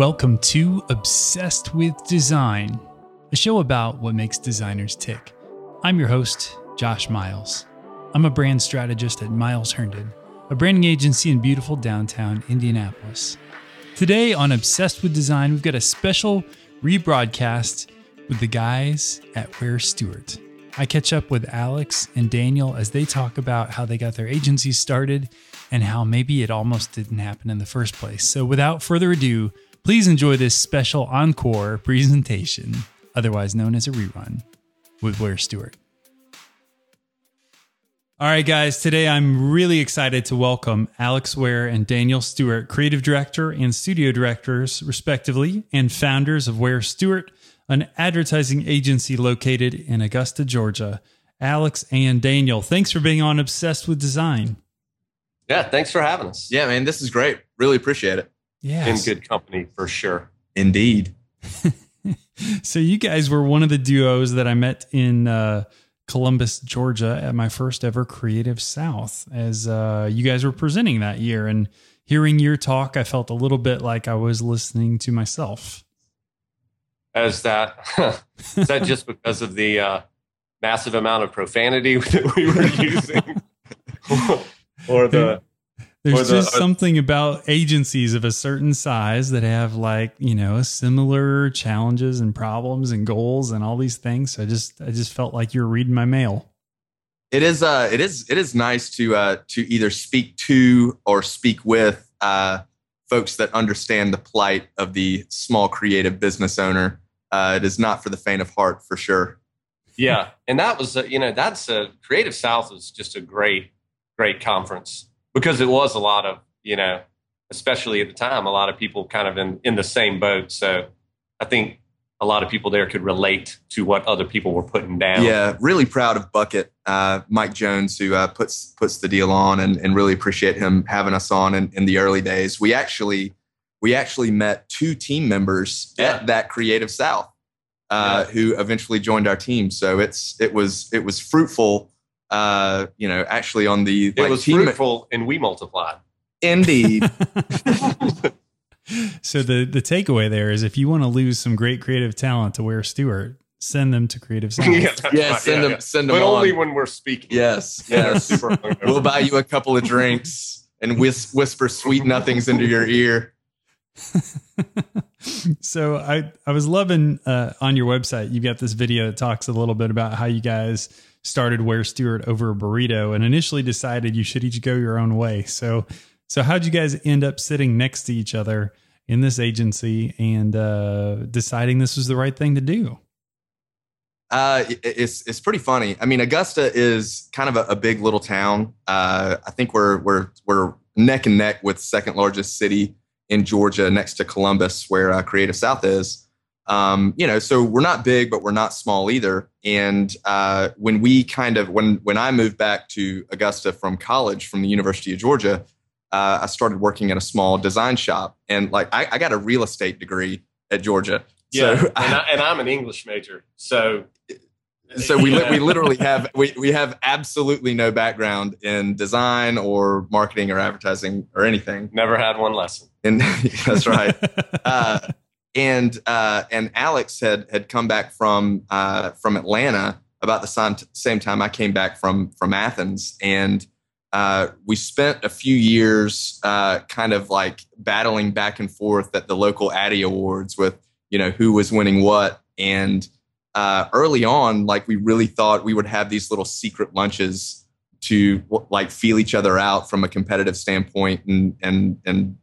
Welcome to Obsessed with Design, a show about what makes designers tick. I'm your host, Josh Miles. I'm a brand strategist at Miles Herndon, a branding agency in beautiful downtown Indianapolis. Today on Obsessed with Design, we've got a special rebroadcast with the guys at Wier Stewart. I catch up with Alex and Daniel as they talk about how they got their agency started and how maybe it almost didn't happen in the first place. So, without further ado, please enjoy this special encore presentation, otherwise known as a rerun, with Wier Stewart. All right, guys, today I'm really excited to welcome Alex Wier and Daniel Stewart, creative director and studio directors, respectively, and founders of Wier Stewart an advertising agency located in Augusta, Georgia. Alex and Daniel, thanks for being on Obsessed with Design. Yeah, thanks for having us. Yeah, man, this is great. Really appreciate it. Yeah. In good company for sure. Indeed. so you guys were one of the duos that I met in uh, Columbus, Georgia at my first ever Creative South as uh, you guys were presenting that year. And hearing your talk, I felt a little bit like I was listening to myself as that is that just because of the uh, massive amount of profanity that we were using or the there's the, just something about agencies of a certain size that have like you know similar challenges and problems and goals and all these things so i just i just felt like you were reading my mail it is uh it is it is nice to uh to either speak to or speak with uh folks that understand the plight of the small creative business owner. Uh, it is not for the faint of heart, for sure. Yeah, and that was a, you know that's a Creative South was just a great great conference because it was a lot of you know especially at the time a lot of people kind of in in the same boat. So I think a lot of people there could relate to what other people were putting down. Yeah, really proud of Bucket, uh, Mike Jones, who uh, puts puts the deal on, and, and really appreciate him having us on in, in the early days. We actually we actually met two team members yeah. at that Creative South, uh, yeah. who eventually joined our team. So it's it was it was fruitful. Uh, you know, actually on the it like, was fruitful, and we multiplied. Indeed. so the the takeaway there is if you want to lose some great creative talent to Wier Stewart, send them to Creative South. yeah, yeah right. send yeah, them, yeah. send them. But on. only when we're speaking. Yes, yes. we'll buy you a couple of drinks and whis- whisper sweet nothings into your ear. so I I was loving uh, on your website. You got this video that talks a little bit about how you guys started Wier Stewart over a burrito and initially decided you should each go your own way. So so how'd you guys end up sitting next to each other in this agency and uh, deciding this was the right thing to do? Uh, it's it's pretty funny. I mean, Augusta is kind of a, a big little town. Uh, I think we're we're we're neck and neck with second largest city in Georgia, next to Columbus, where uh, Creative South is. Um, you know, so we're not big, but we're not small either. And uh, when we kind of when when I moved back to Augusta from college from the University of Georgia, uh, I started working at a small design shop, and like I, I got a real estate degree at Georgia. Yeah, so, and, I, and I'm an English major, so so we we literally have we we have absolutely no background in design or marketing or advertising or anything. Never had one lesson. And that's right. uh, and uh, and Alex had had come back from uh, from Atlanta about the same time I came back from from Athens, and uh, we spent a few years uh, kind of like battling back and forth at the local Addy Awards with you know who was winning what. And uh, early on, like we really thought we would have these little secret lunches to like feel each other out from a competitive standpoint, and and and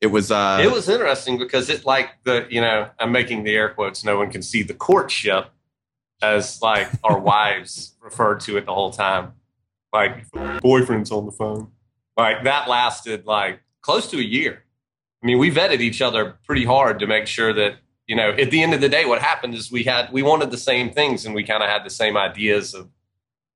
it was uh, it was interesting because it like the you know I'm making the air quotes. No one can see the courtship as like our wives referred to it the whole time like boyfriends on the phone. Like that lasted like close to a year. I mean, we vetted each other pretty hard to make sure that you know at the end of the day, what happened is we had we wanted the same things and we kind of had the same ideas of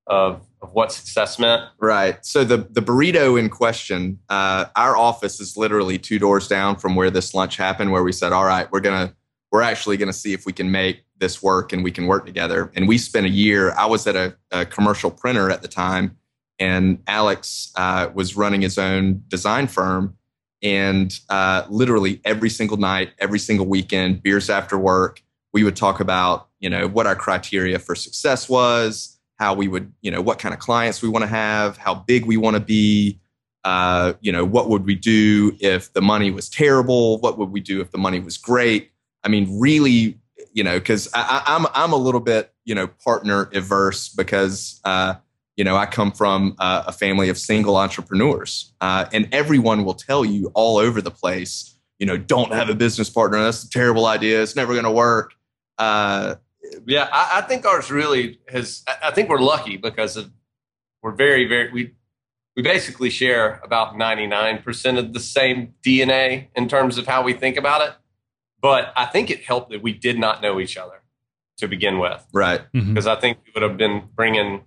of of what success meant. Right. So the the burrito in question, uh, our office is literally two doors down from where this lunch happened, where we said, "All right, we're gonna we're actually gonna see if we can make this work and we can work together." And we spent a year. I was at a, a commercial printer at the time and Alex uh, was running his own design firm. and uh, literally every single night, every single weekend, beers after work, we would talk about, you know, what our criteria for success was, how we would, you know, what kind of clients we want to have, how big we want to be, uh, you know, what would we do if the money was terrible? What would we do if the money was great? I mean, really, you know, because I'm I'm a little bit, you know, partner averse because uh, you know, I come from uh, a family of single entrepreneurs, uh, and everyone will tell you all over the place, you know, don't have a business partner. That's a terrible idea. It's never going to work. Uh, yeah, I, I, think ours really has. I think we're lucky because of, we're very, very we we basically share about ninety nine percent of the same DNA in terms of how we think about it. But I think it helped that we did not know each other to begin with, right? Because mm-hmm. I think we would have been bringing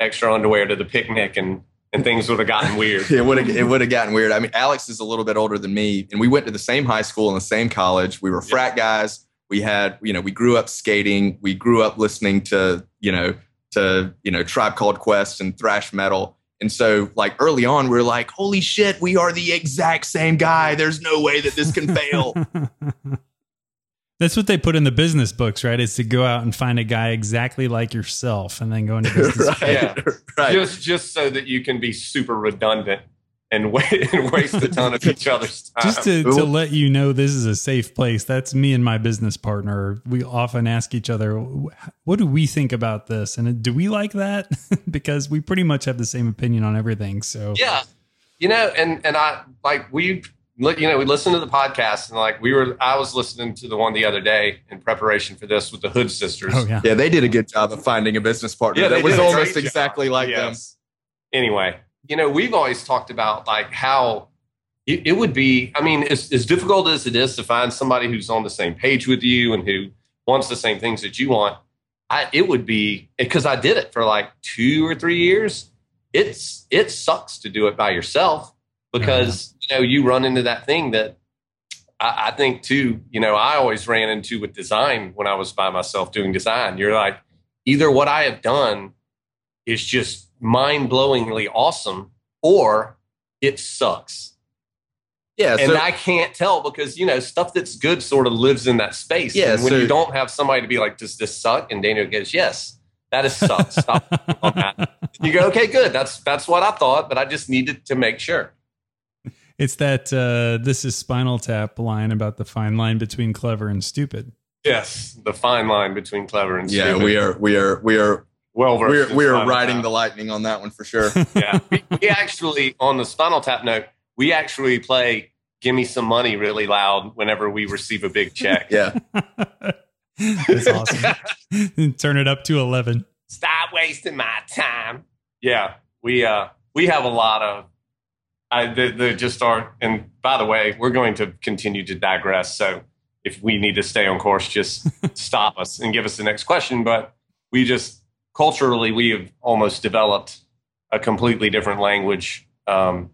extra underwear to the picnic and and things would have gotten weird. it would have it would have gotten weird. I mean, Alex is a little bit older than me, and we went to the same high school and the same college. We were frat yeah. guys. We had, you know, we grew up skating. We grew up listening to, you know, to you know, Tribe Called Quest and thrash metal. And so, like early on, we are like, "Holy shit, we are the exact same guy. There's no way that this can fail." That's what they put in the business books, right? Is to go out and find a guy exactly like yourself and then go into business. right, yeah. right. Just just so that you can be super redundant and, wait, and waste a ton of each other's time. Just to, to let you know this is a safe place. That's me and my business partner. We often ask each other, what do we think about this? And uh, do we like that? because we pretty much have the same opinion on everything. So Yeah. You know, and and I like we you know, we listened to the podcast and like we were, I was listening to the one the other day in preparation for this with the Hood sisters. Oh, yeah. yeah, they did a good job of finding a business partner. Yeah, that was almost exactly job. like yes. them. Anyway, you know, we've always talked about like how it, it would be. I mean, as, as difficult as it is to find somebody who's on the same page with you and who wants the same things that you want. I, it would be because I did it for like two or three years. It's it sucks to do it by yourself because you know you run into that thing that I, I, think too. You know, I always ran into with design when I was by myself doing design. You're like, either what I have done is just mind blowingly awesome, or it sucks. Yeah, and I can't tell because you know stuff that's good sort of lives in that space. Yeah, and when so, you don't have somebody to be like, "Does this suck?" and Daniel goes, "Yes." That is sucks. Stop on that. You go, okay, good. That's that's what I thought, but I just needed to make sure. It's that uh, this is Spinal Tap line about the fine line between clever and stupid. Yes, the fine line between clever and yeah, stupid. we are we are we are well we're we are riding tap. the lightning on that one for sure. yeah, we, we actually on the Spinal Tap note, we actually play "Give Me Some Money" really loud whenever we receive a big check. yeah, that's awesome. Turn it up to eleven. Stop wasting my time. Yeah, we uh we have a lot of I, they, they just are. And by the way, we're going to continue to digress. So if we need to stay on course, just stop us and give us the next question. But we just culturally, we have almost developed a completely different language um,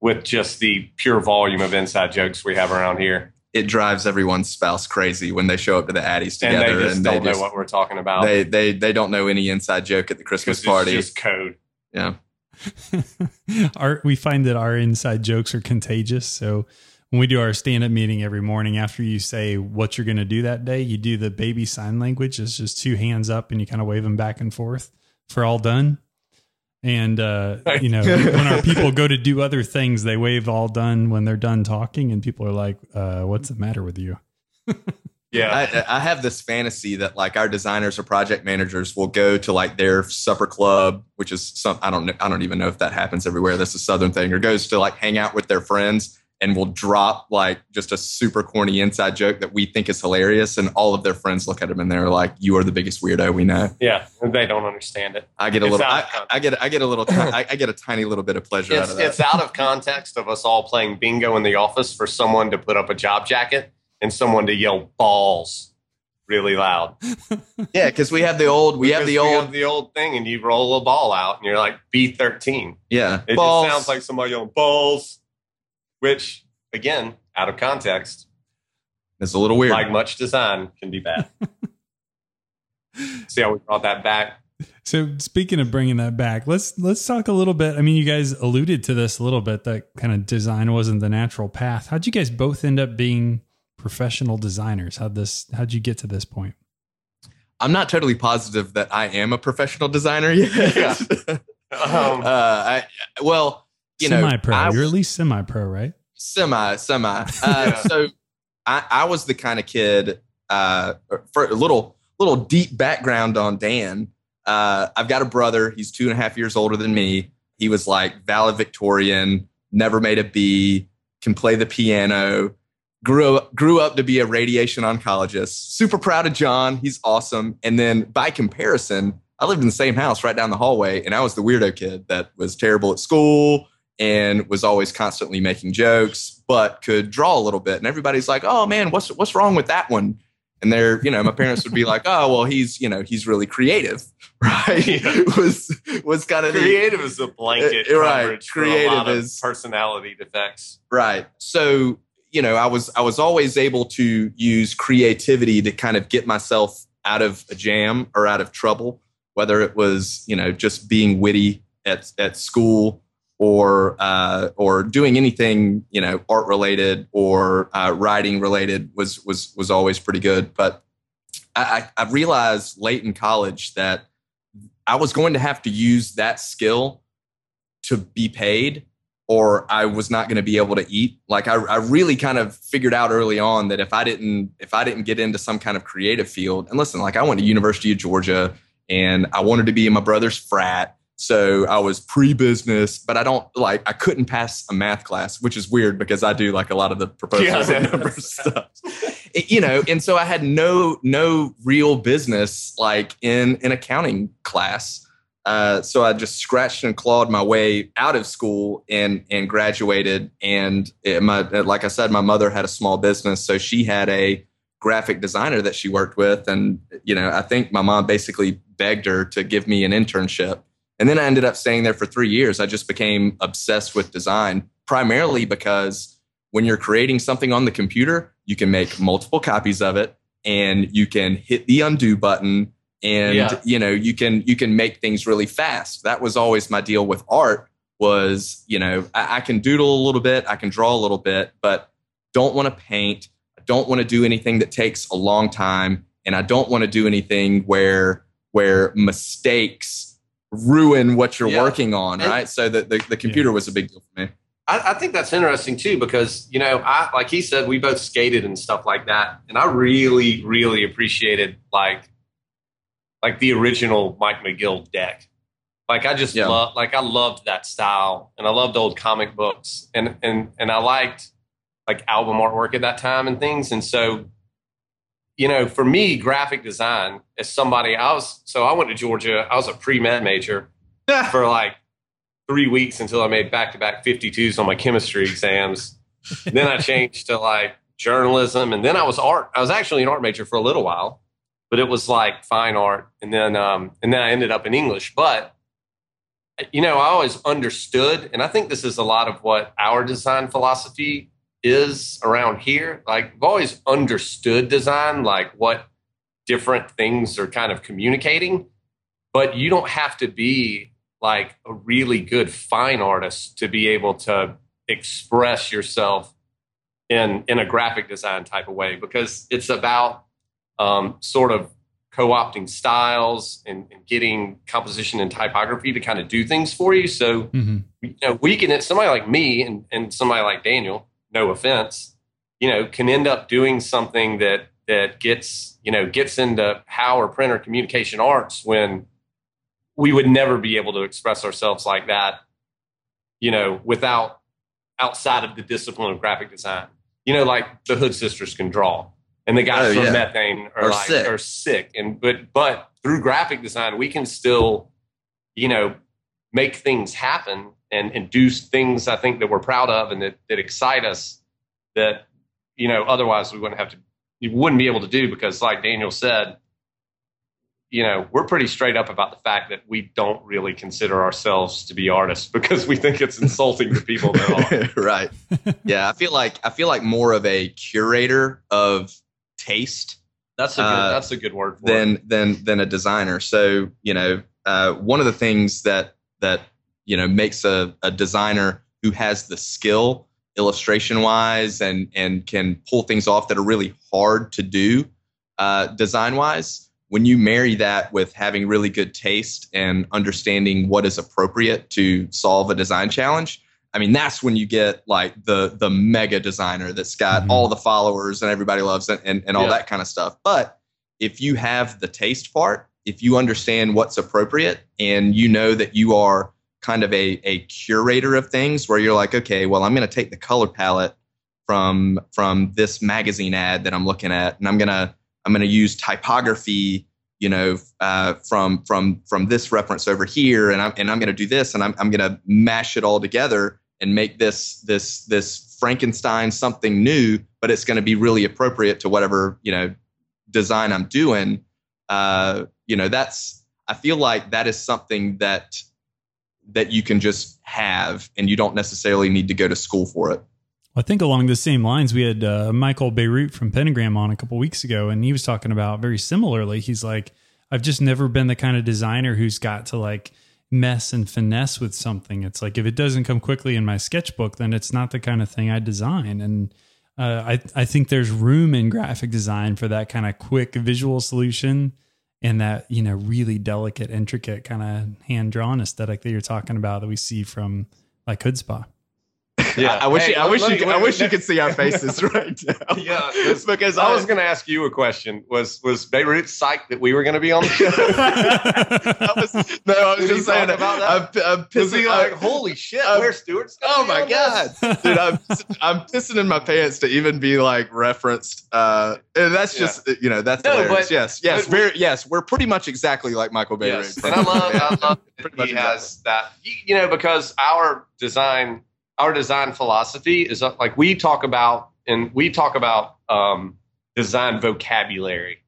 with just the pure volume of inside jokes we have around here. It drives everyone's spouse crazy when they show up to the Addies together and they just and don't they know what we're talking about. They they they don't know any inside joke at the Christmas party. It's just code. Yeah. our we find that our inside jokes are contagious. So when we do our stand up meeting every morning, after you say what you're going to do that day, you do the baby sign language. It's just two hands up and you kind of wave them back and forth for all done. And, uh, you know, when our people go to do other things, they wave all done when they're done talking. And people are like, uh, what's the matter with you? Yeah. I, I, have this fantasy that like our designers or project managers will go to like their supper club, which is some I don't I don't even know if that happens everywhere. That's a southern thing, or goes to like hang out with their friends and will drop like just a super corny inside joke that we think is hilarious, and all of their friends look at them and they're like, "You are the biggest weirdo we know." Yeah, they don't understand it. I get a it's little. I, I, get. I get a little. I, I, get a tiny little bit of pleasure it's, out of that. It's out of context of us all playing bingo in the office for someone to put up a job jacket and someone to yell balls really loud. yeah, because we have the old we have the old have the old thing, and you roll a ball out, and you're like B thirteen. Yeah, it balls. just sounds like somebody yelling balls, which again, out of context, it's a little weird. Like much design can be bad. See how we brought that back. So speaking of bringing that back, let's let's talk a little bit. I mean, you guys alluded to this a little bit that kind of design wasn't the natural path. How'd you guys both end up being professional designers? How'd this how'd you get to this point? I'm not totally positive that I am a professional designer yet. Yeah. Um, uh, I, well, you know, semi-pro. I You're at least semi-pro, right? semi semi uh, Yeah. so I, I was the kind of kid uh for a little little deep background on dan uh i've got a brother he's two and a half years older than me he was like valedictorian never made a b can play the piano grew up, grew up to be a radiation oncologist super proud of john he's awesome and then by comparison i lived in the same house right down the hallway and i was the weirdo kid that was terrible at school and was always constantly making jokes, but could draw a little bit. And everybody's like, "Oh man, what's what's wrong with that one?" And they're, you know, my parents would be like, "Oh, well, he's, you know, he's really creative, right?" Yeah. was was kind of creative is a blanket Uh, right. coverage for a Creative is- personality defects. right. So you know, I was I was always able to use creativity to kind of get myself out of a jam or out of trouble, whether it was you know just being witty at at school or uh, or doing anything you know art related or uh, writing related was was was always pretty good. But I, I realized late in college that I was going to have to use that skill to be paid or I was not going to be able to eat. Like I, I really kind of figured out early on that if I didn't if I didn't get into some kind of creative field, and listen, like I went to University of Georgia and I wanted to be in my brother's frat. So I was pre-business, but I don't like I couldn't pass a math class, which is weird because I do like a lot of the proposals Yeah, and number stuff. It- you know, and so I had no no real business like in an accounting class. Uh, so I just scratched and clawed my way out of school and and graduated. And it, my like I said, my mother had a small business, so she had a graphic designer that she worked with, and you know I think my mom basically begged her to give me an internship. And then I ended up staying there for three years. I just became obsessed with design, primarily because when you're creating something on the computer, you can make multiple copies of it and you can hit the undo button and Yeah. you know you can you can make things really fast that was always my deal with art was you know I, I can doodle a little bit i can draw a little bit but don't want to paint i don't want to do anything that takes a long time and i don't want to do anything where where mistakes ruin what you're Yeah. working on And- right so the, the, the computer was a big deal for me I, I think that's interesting too because you know, I like he said, we both skated and stuff like that, and I really, really appreciated like like the original Mike McGill deck. Like I just Yeah. love, like I loved that style, and I loved old comic books, and and and I liked like album artwork at that time and things, and so. You know, for me, graphic design as somebody, I was so I went to Georgia. I was a pre med major, for like three weeks until I made back to back 52s on my chemistry exams. then I changed to like journalism, and then I was art. I was actually an art major for a little while, but it was like fine art, and then um, and then I ended up in English. But you know, I always understood, and I think this is a lot of what our design philosophy is around here. Like, I've always understood design, like what different things are kind of communicating, but you don't have to be like a really good fine artist to be able to express yourself in in a graphic design type of way because it's about um, sort of co-opting styles and, and getting composition and typography to kind of do things for you so hmm you know, we can somebody like me and, and somebody like Daniel, no offense, you know, can end up doing something that that gets, you know, gets into how or print or communication arts when we would never be able to express ourselves like that, you know, without outside of the discipline of graphic design. You know, like the Hood sisters can draw. And the guys Oh, from yeah. methane are, Are like sick. are sick. And but but through graphic design, we can still, you know, make things happen and, and do things I think that we're proud of and that, that excite us that, you know, otherwise we wouldn't have to, you wouldn't be able to do because like Daniel said, you know, we're pretty straight up about the fact that we don't really consider ourselves to be artists because we think it's insulting to people that are. right. Yeah, I feel like I feel like more of a curator of taste That's a good, Uh, that's a good word for it. than than than a designer. So you know, uh, one of the things that that you know makes a, a designer who has the skill illustration wise and and can pull things off that are really hard to do uh, design wise when you marry that with having really good taste and understanding what is appropriate to solve a design challenge i mean that's when you get like the the mega designer that's got mm-hmm. all the followers and everybody loves it and, and all yeah. that kind of stuff but if you have the taste part if you understand what's appropriate and you know that you are kind of a, a curator of things where you're like okay well i'm going to take the color palette from from this magazine ad that i'm looking at and i'm going to I'm to use typography, you know, uh, from from from this reference over here, and I'm and I'm going to do this, and I'm I'm going to mash it all together and make this this this Frankenstein something new, but it's going to be really appropriate to whatever you know design I'm doing. Uh, you know, that's I feel like that is something that that you can just have, and you don't necessarily need to go to school for it. I think along the same lines, we had uh, Michael Bierut from Pentagram on a couple weeks ago, and he was talking about very similarly. He's like, I've just never been the kind of designer who's got to like mess and finesse with something. It's like if it doesn't come quickly in my sketchbook, then it's not the kind of thing I design. And uh, I I think there's room in graphic design for that kind of quick visual solution and that you know really delicate, intricate kind of hand drawn aesthetic that you're talking about that we see from like Hoodzpah. Yeah, I, I wish hey, you, I wish you, I wish you could see our faces right now. Yeah, because I, I, was going to ask you a question. Was was Bierut psyched that we were going to be on the show? was, no, I was Did just saying about that. I'm, I'm pissing, like, holy shit, I'm, where's Stewart's? Oh my god, dude, I'm I'm pissing in my pants to even be like referenced. Uh, and that's just yeah. you know that's no, hilarious. But, yes, yes, but, very yes. We're pretty much exactly like Michael Bay. Yes. And I love, I love that he has that. You know, because our design our design philosophy is like we talk about and we talk about um, design vocabulary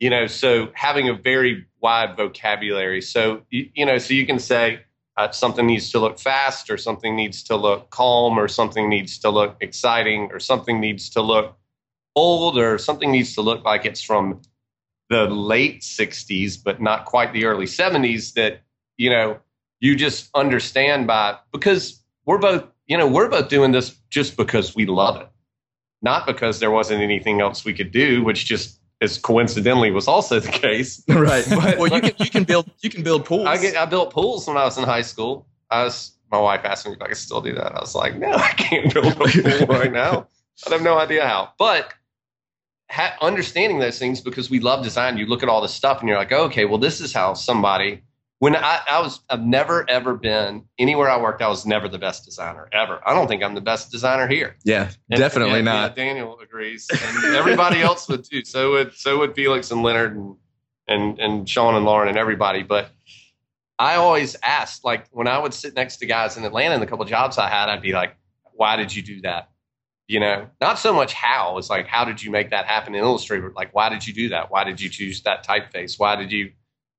you know so having a very wide vocabulary. So you, you know so you can say uh, something needs to look fast or something needs to look calm or something needs to look exciting or something needs to look old or something needs to look like it's from the late 60s but not quite the early 70s that you know you just understand by because we're both you know, we're both doing this just because we love it, not because there wasn't anything else we could do, which just as coincidentally was also the case. Right. But, well, you can you can build you can build pools. I get, I built pools when I was in high school. I was my wife asked me if I could still do that. I was like, no, I can't build a pool right now. I have no idea how. But ha- understanding those things because we love design, you look at all this stuff and you're like, oh, okay, well, this is how somebody when I, I, was I've never ever been anywhere I worked, I was never the best designer ever. I don't think I'm the best designer here. Yeah, and, definitely and, not. Yeah, Daniel agrees, and everybody else would too. So would so would Felix and Leonard and and and Sean and Lauren and everybody. But I always asked, like when I would sit next to guys in Atlanta in the couple jobs I had, I'd be like, "Why did you do that?" You know, not so much how. It's like, how did you make that happen in Illustrator? Like, why did you do that? Why did you choose that typeface? Why did you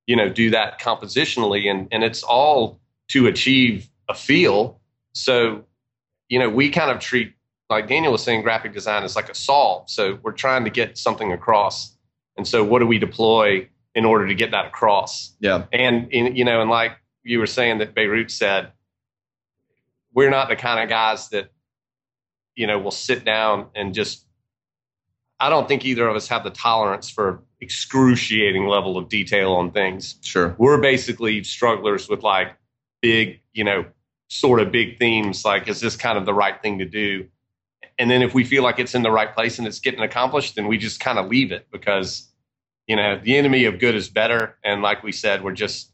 you know do that compositionally and and it's all to achieve a feel. So you know we kind of treat like daniel was saying graphic design is like a solve. So we're trying to get something across. And so what do we deploy in order to get that across? Yeah. And in, you know and like you were saying that Bierut said we're not the kind of guys that you know will sit down and just i don't think either of us have the tolerance for excruciating level of detail on things. Sure. We're basically strugglers with like big, you know, sort of big themes like is this kind of the right thing to do? And then if we feel like it's in the right place and it's getting accomplished, then we just kind of leave it because you know, the enemy of good is better and like we said, we're just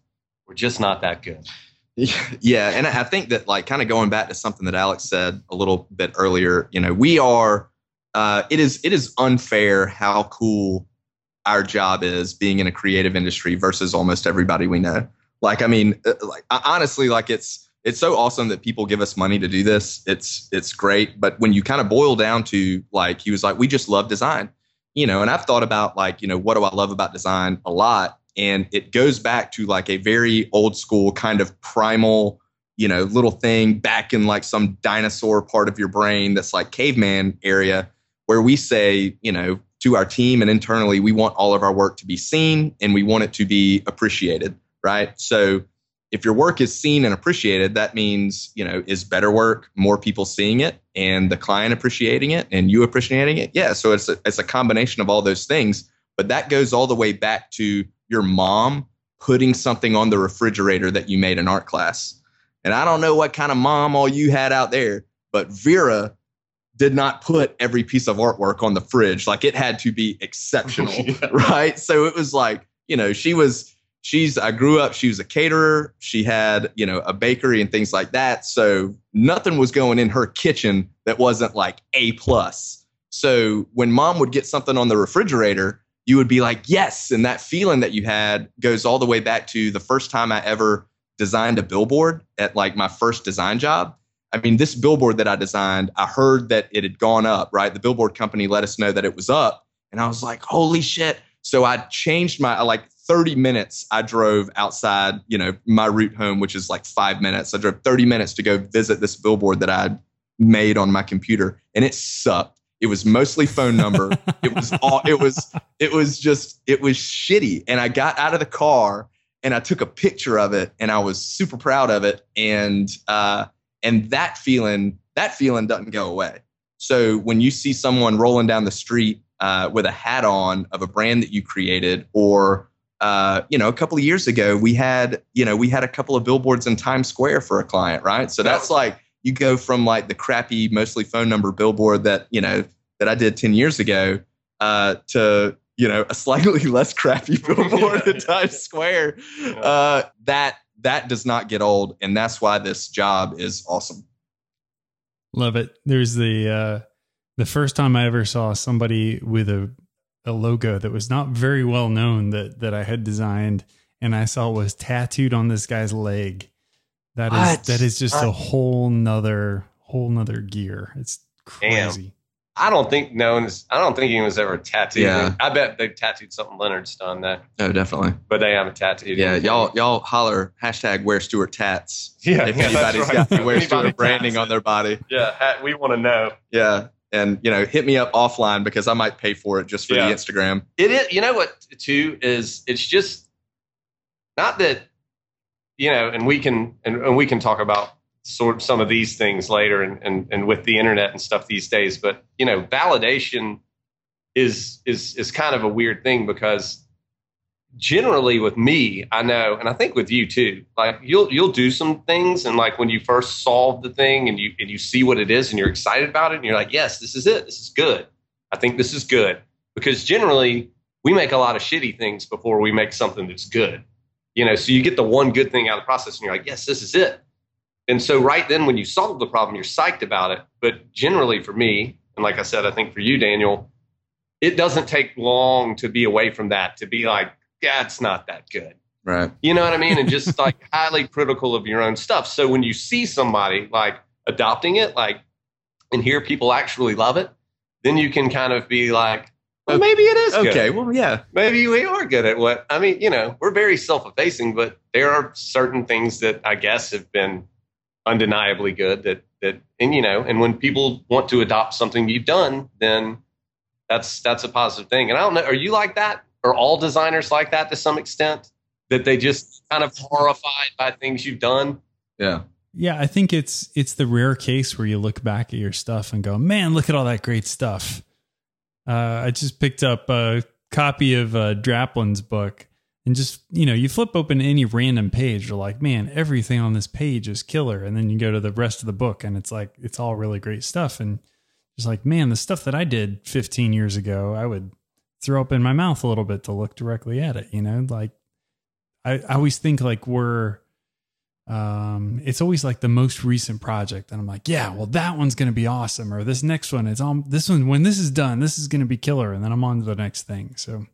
we're just not that good. Yeah, and I think that like kind of going back to something that Alex said a little bit earlier, you know, we are uh, it is it is unfair how cool our job is being in a creative industry versus almost everybody we know. Like, I mean, uh, like honestly, like it's it's so awesome that people give us money to do this. It's it's great, but when you kind of boil down to like, he was like, we just love design, you know. And I've thought about like, you know, what do I love about design a lot, and it goes back to like a very old school kind of primal, you know, little thing back in like some dinosaur part of your brain that's like caveman area where we say, you know, to our team and internally, we want all of our work to be seen and we want it to be appreciated, right? So if your work is seen and appreciated, that means, you know, is better work, more people seeing it and the client appreciating it and you appreciating it. Yeah. So it's a, it's a combination of all those things, but that goes all the way back to your mom putting something on the refrigerator that you made in art class. And I don't know what kind of mom all you had out there, but Vera did not put every piece of artwork on the fridge. Like it had to be exceptional, Yeah. right? So it was like, you know, she was she's I grew up, she was a caterer, she had, you know, a bakery and things like that. So nothing was going in her kitchen that wasn't like A plus. So when mom would get something on the refrigerator, you would be like, yes. And that feeling that you had goes all the way back to the first time I ever designed a billboard at like my first design job. I mean, this billboard that I designed, I heard that it had gone up, right? The billboard company let us know that it was up. And I was like, holy shit. So I changed my, like 30 minutes, I drove outside, you know, my route home, which is like five minutes. I drove 30 minutes to go visit this billboard that I made on my computer and it sucked. It was mostly phone number. it was all, it was, it was just, it was shitty. And I got out of the car and I took a picture of it and I was super proud of it. And, uh, and that feeling, that feeling doesn't go away. So when you see someone rolling down the street uh, with a hat on of a brand that you created, or uh, you know, a couple of years ago, we had you know we had a couple of billboards in Times Square for a client, right? So that's like you go from like the crappy, mostly phone number billboard that you know that I did ten years ago uh, to you know a slightly less crappy billboard in Times Square. Uh, that that does not get old, and that's why this job is awesome. Love it. There's the uh the first time I ever saw somebody with a a logo that was not very well known that that I had designed and I saw it was tattooed on this guy's leg. That is What? that is just a whole nother whole nother gear. It's Damn. I don't think no one's. I don't think he was ever tattooed. Yeah. I bet they've tattooed something Leonard's done that, Oh, definitely. but they haven't tattooed. Yeah, anything. y'all y'all holler hashtag Wier Stewart tats Yeah, if yeah, anybody's right. got Wier Stewart branding on their body. Yeah, we want to know. Yeah. And you know, hit me up offline because I might pay for it just for Yeah. the Instagram. It is. You know what? Too is it's just not that you know, and we can and, and we can talk about sort some of these things later and, and and with the internet and stuff these days. But you know, validation is is is kind of a weird thing because generally with me, I know, and I think with you too, like you'll you'll do some things and like when you first solve the thing and you and you see what it is and you're excited about it and you're like, yes, this is it. This is good. I think this is good. Because generally we make a lot of shitty things before we make something that's good. You know, so you get the one good thing out of the process and you're like, yes, this is it. And so right then when you solve the problem, you're psyched about it. But generally for me, and like I said, I think for you, Daniel, it doesn't take long to be away from that, to be like, yeah, it's not that good. Right. You know what I mean? And just like highly critical of your own stuff. So when you see somebody like adopting it, like, and hear people actually love it, then you can kind of be like, well, maybe it is good. Okay. Well, yeah. Maybe we are good at what, I mean, you know, we're very self effacing, but there are certain things that I guess have been undeniably good that, that, and you know, and when people want to adopt something you've done, then that's, that's a positive thing. And I don't know, are you like that? Are all designers like that to some extent? That they just kind of horrified by things you've done? Yeah. Yeah, I think it's it's the rare case where you look back at your stuff and go, "Man, look at all that great stuff." Uh, I just picked up a copy of uh, Draplin's book, and just you know, you flip open any random page, you're like, "Man, everything on this page is killer," and then you go to the rest of the book, and it's like it's all really great stuff, and just like, man, the stuff that I did 15 years ago, I would throw up in my mouth a little bit to look directly at it. You know, like I, I always think like we're um it's always like the most recent project and i'm like yeah well that one's gonna be awesome or this next one is on this one when this is done this is gonna be killer and then i'm on to the next thing. So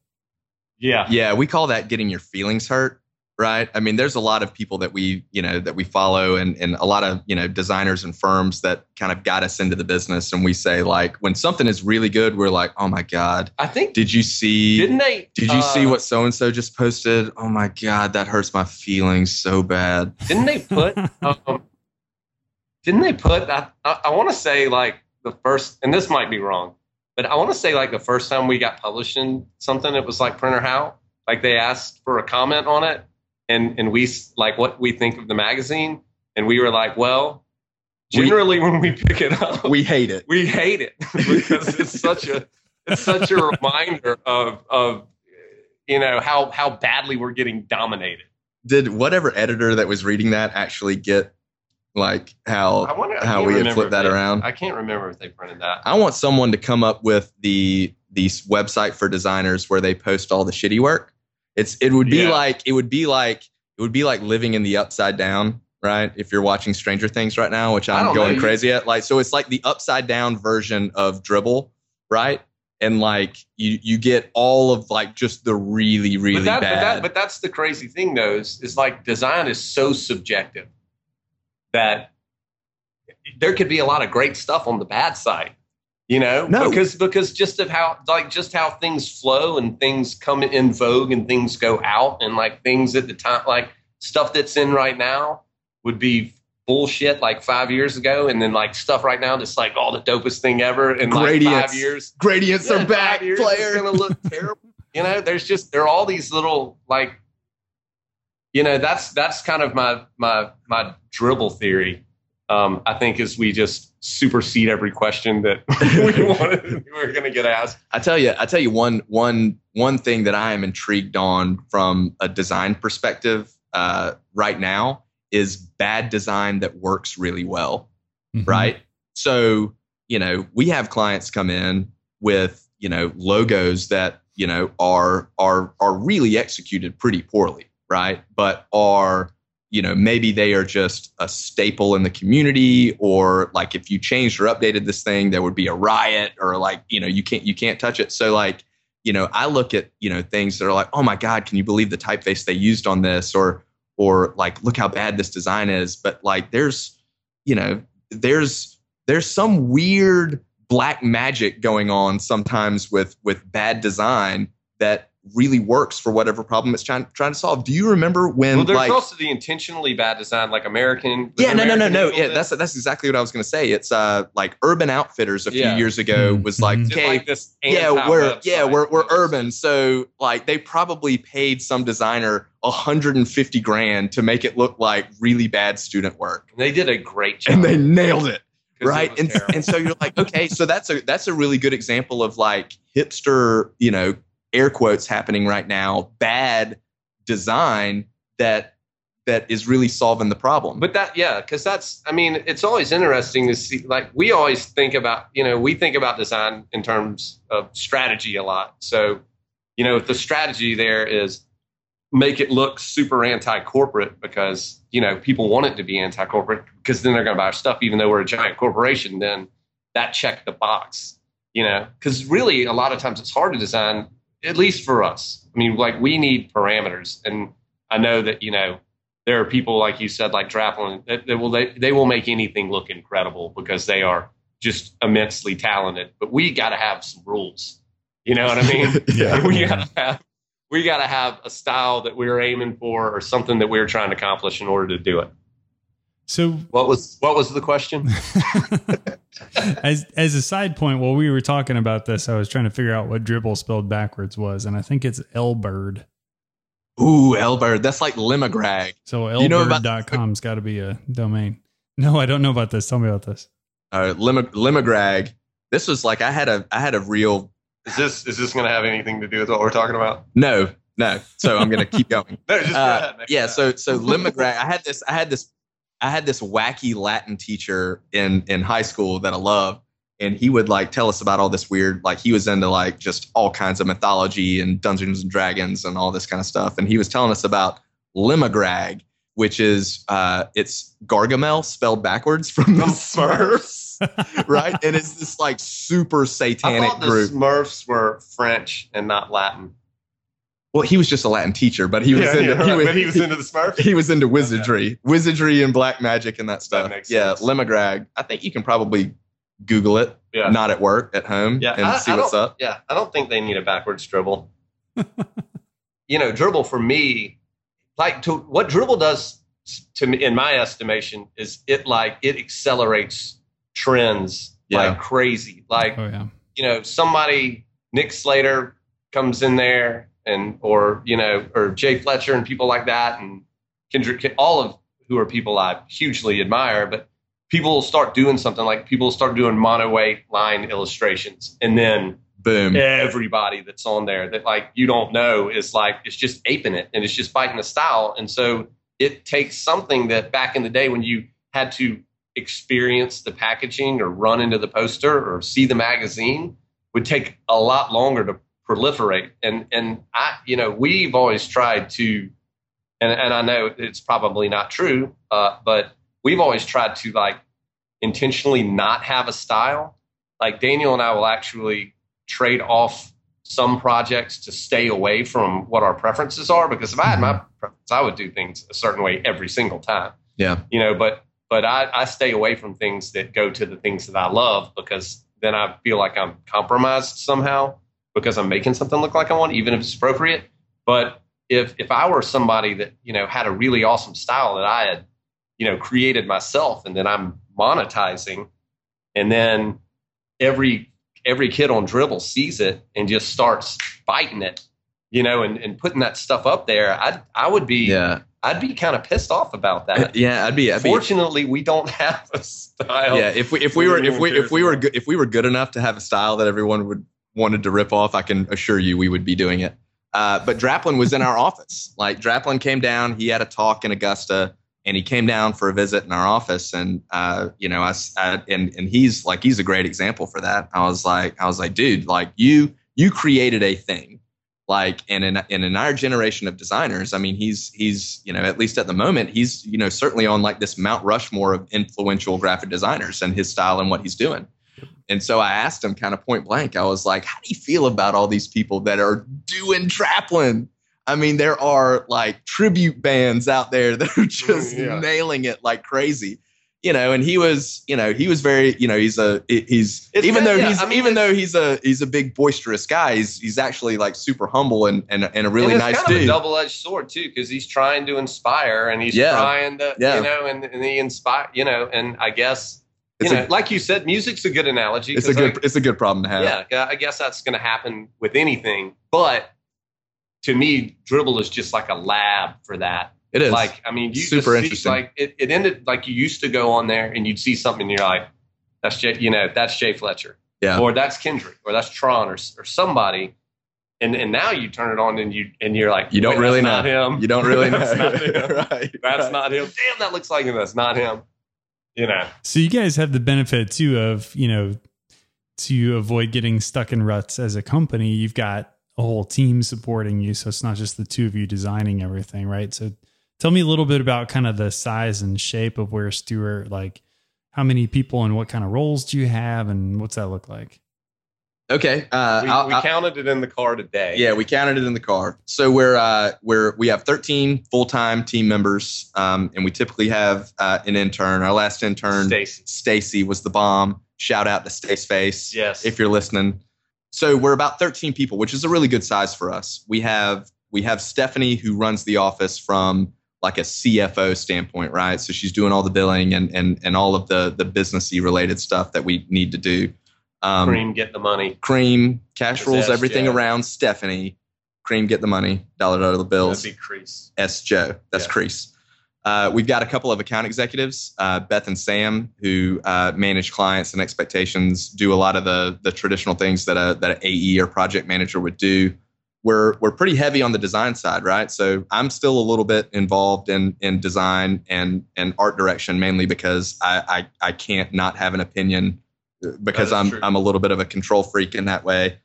Yeah. Yeah. We call that getting your feelings hurt. Right. I mean, there's a lot of people that we, you know, that we follow and, and a lot of, you know, designers and firms that kind of got us into the business. And we say, like, when something is really good, we're like, oh my God, I think, did you see? didn't they? Did you see uh, what so and so just posted? Oh my God, that hurts my feelings so bad. Didn't they put? um, didn't they put? I, I, I want to say like the first, and this might be wrong, but I want to say like the first time we got published in something, it was like Printer How. Like they asked for a comment on it, and and we like what we think of the magazine, and we were like, well, generally when we pick it up, We hate it. we hate it because it's such a it's such a reminder of of you know how how badly we're getting dominated. Did whatever editor that was reading that actually get like I how wonder I how we had flipped that they- around? I can't remember if they printed that. I want someone to come up with the the website for designers where they post all the shitty work. It's it would be Yeah. like it would be like it would be like living in the upside down, right? If you're watching Stranger Things right now, which I'm don't know. going crazy at, like so it's like the upside down version of Dribbble, right? And like you you get all of like just the really really but, that, bad. but, that, but that's the crazy thing, though, is, is like design is so subjective that there could be a lot of great stuff on the bad side, you know, No. because because just of how like just how things flow and things come in vogue and things go out and like things at the time like stuff that's in right now would be bullshit like five years ago and then like stuff right now that's like all the dopest thing ever in like Gradients. five years Gradients yeah, are back, five years, It's player. gonna look terrible. You know, there's just there are all these little like, you know, that's that's kind of my my my dribbble theory. Um, I think is we just supersede every question that we wanted we were gonna get asked. I tell you, I tell you one one one thing that I am intrigued on from a design perspective uh, right now is bad design that works really well, Mhm. right? So you know, we have clients come in with you know logos that you know are are are really executed pretty poorly, right? But are you know maybe they are just a staple in the community or like if you changed or updated this thing there would be a riot or like you know you can't you can't touch it. So like you know i look at you know things that are like oh my god can you believe the typeface they used on this? Or or like look how bad this design is. But like there's you know there's there's some weird black magic going on sometimes with with bad design that really works for whatever problem it's trying trying to solve do you remember when Well, there's like also the intentionally bad design, like American. yeah, no, no, no, American no. Yeah, that's that's exactly what I was going to say. It's uh like Urban Outfitters a few Yeah. years ago Mhm. was like. Okay, like this. yeah, we're anti-website. yeah we're we're urban, so like they probably paid some designer 150 grand to make it look like really bad student work, They did a great job. and they nailed it right and, terrible. and so you're like okay so that's a that's a really good example of like hipster you know air quotes happening right now bad design that that is really solving the problem But that, yeah, because that's, I mean, it's always interesting to see. Like, we always think about, you know, we think about design in terms of strategy a lot. So, you know, if the strategy there is make it look super anti corporate because, you know, people want it to be anti corporate because then they're going to buy our stuff, even though we're a giant corporation, then that checked the box, you know, because really a lot of times it's hard to design, at least for us. I mean, like, we need parameters. And I know that, you know, there are people like you said, like Draplin, that, that will they, they will make anything look incredible because they are just immensely talented. But we got to have some rules. You know what I mean? Yeah. we got to have we got to have a style that we're aiming for or something that we're trying to accomplish in order to do it. So What was what was the question? as as a side point, while we were talking about this, I was trying to figure out what dribbble spelled backwards was, and I think it's Elbird. Ooh, Elbird. That's like Limagrag. So You know about- elbird.com's got to be a domain. No, I don't know about this. Tell me about this. Uh, Lima, Limagrag. This was like I had a I had a real Is this is this going to have anything to do with what we're talking about? no no. So I'm gonna keep going. No, just go Uh, ahead, man. yeah. So so Limagrag. I had this I had this I had this wacky Latin teacher in in high school that I loved, and he would like tell us about all this weird like he was into like just all kinds of mythology and Dungeons and Dragons and all this kind of stuff, and he was telling us about Limagrag, which is uh it's Gargamel spelled backwards from the Smurfs, right? And it's this like super I satanic thought the group. Smurfs were French and not Latin. Well, he was just a Latin teacher, but he was Yeah, into yeah, he right, was, he was into the Smurfs. he was into wizardry, wizardry and black magic and that stuff. makes yeah, sense. Limagrag. I think you can probably Google it, Yeah. not at work, at home, Yeah, and I- see I what's up. Yeah, I don't think they need a backwards dribbble. you know, dribbble for me, like to what dribbble does to me, in my estimation, is it like it accelerates trends Yeah. like crazy. Like Oh yeah. you know, somebody Nick Slater comes in there and or you know or Jay Fletcher and people like that and Kendrick, all of who are people I hugely admire, but people will start doing something like people will start doing monoweight line illustrations and then Boom. everybody that's on there that like you don't know is like it's just aping it and it's just biting the style and so it takes something that back in the day when you had to experience the packaging or run into the poster or see the magazine would take a lot longer to proliferate and and i you know we've always tried to and, and i know it's probably not true uh, but we've always tried to like intentionally not have a style like daniel and i will actually trade off some projects to stay away from what our preferences are because if I had my preference, I would do things a certain way every single time. Yeah. You know, but but I, I stay away from things that go to the things that I love because then I feel like I'm compromised somehow because I'm making something look like I want, even if it's appropriate. But if if I were somebody that, you know, had a really awesome style that I had, you know, created myself and then I'm monetizing and then every every kid on dribbble sees it and just starts fighting it, you know, and, and putting that stuff up there, I I would be Yeah. I'd be kind of pissed off about that. Yeah. I'd be. I'd be Fortunately, we don't have a style. yeah. If we if we were if we if we were good if we were good enough to have a style that everyone would wanted to rip off, I can assure you we would be doing it. Uh, but Draplin was in our office. Like Draplin came down. He had a talk in Augusta, and he came down for a visit in our office. And uh, you know, I, I- and and he's like he's a great example for that. I was like I was like, dude, like you you created a thing. Like and in and in our generation of designers, I mean, he's he's you know at least at the moment he's you know certainly on like this Mount Rushmore of influential graphic designers and his style and what he's doing. And so I asked him kind of point blank. I was like, "How do you feel about all these people that are doing Draplin?" I mean, there are like tribute bands out there that are just Yeah. nailing it like crazy, you know. And he was, you know, he was very, you know, he's a he's It's even good, though yeah. he's I mean, even though he's a he's a big boisterous guy. He's he's actually like super humble and and, and a really and nice kind of a dude. double-edged sword too, because he's trying to inspire and he's Yeah. trying to, Yeah. you know, and, and he inspire, you know, and I guess, It's you a- like you said, music's a good analogy. It's a good like, it's a good problem to have. yeah, I guess that's going to happen with anything. But to me, dribbble is just like a lab for that. It is Like, I mean, you Super see, interesting. like it, it ended like you used to go on there and you'd see something and you're like, that's Jay, you know, that's Jay Fletcher, Yeah. or that's Kendrick, or that's Tron, or or somebody. And and now you turn it on and you and you're like, You don't really that's know. Not him. You don't really know. that's not him. right. That's right. not him. Damn, that looks like him. That's not him. You know. So you guys have the benefit too of, you know, to avoid getting stuck in ruts as a company, you've got a whole team supporting you. So it's not just the two of you designing everything, right? So tell me a little bit about kind of the size and shape of where Stewart, like how many people and what kind of roles do you have and what's that look like? Okay. Uh, We, I'll- we I'll- counted it in the car today. Yeah, we counted it in the car. So we're uh, we're we have 13 full time team members, um, and we typically have uh, an intern. Our last intern, Stacy. Stacy, was the bomb. Shout out to Stace Face Yes. if you're listening. So we're about 13 people, which is a really good size for us. We have we have Stephanie who runs the office from like a CFO standpoint, right? So she's doing all the billing and and and all of the the businessy related stuff that we need to do. Um, Cream, get the money. Cream, cash rules, S, everything Joe. around Stephanie. Cream, get the money, dollar dollar the bills. That'd be crease. S Joe, that's Yeah. Crease. Uh, we've got a couple of account executives, uh, Beth and Sam, who uh, manage clients and expectations, do a lot of the the traditional things that a that an AE or project manager would do. We're we're pretty heavy on the design side, right? So I'm still a little bit involved in in design and and art direction, mainly because I I, I can't not have an opinion because I'm true. I'm a little bit of a control freak in that way.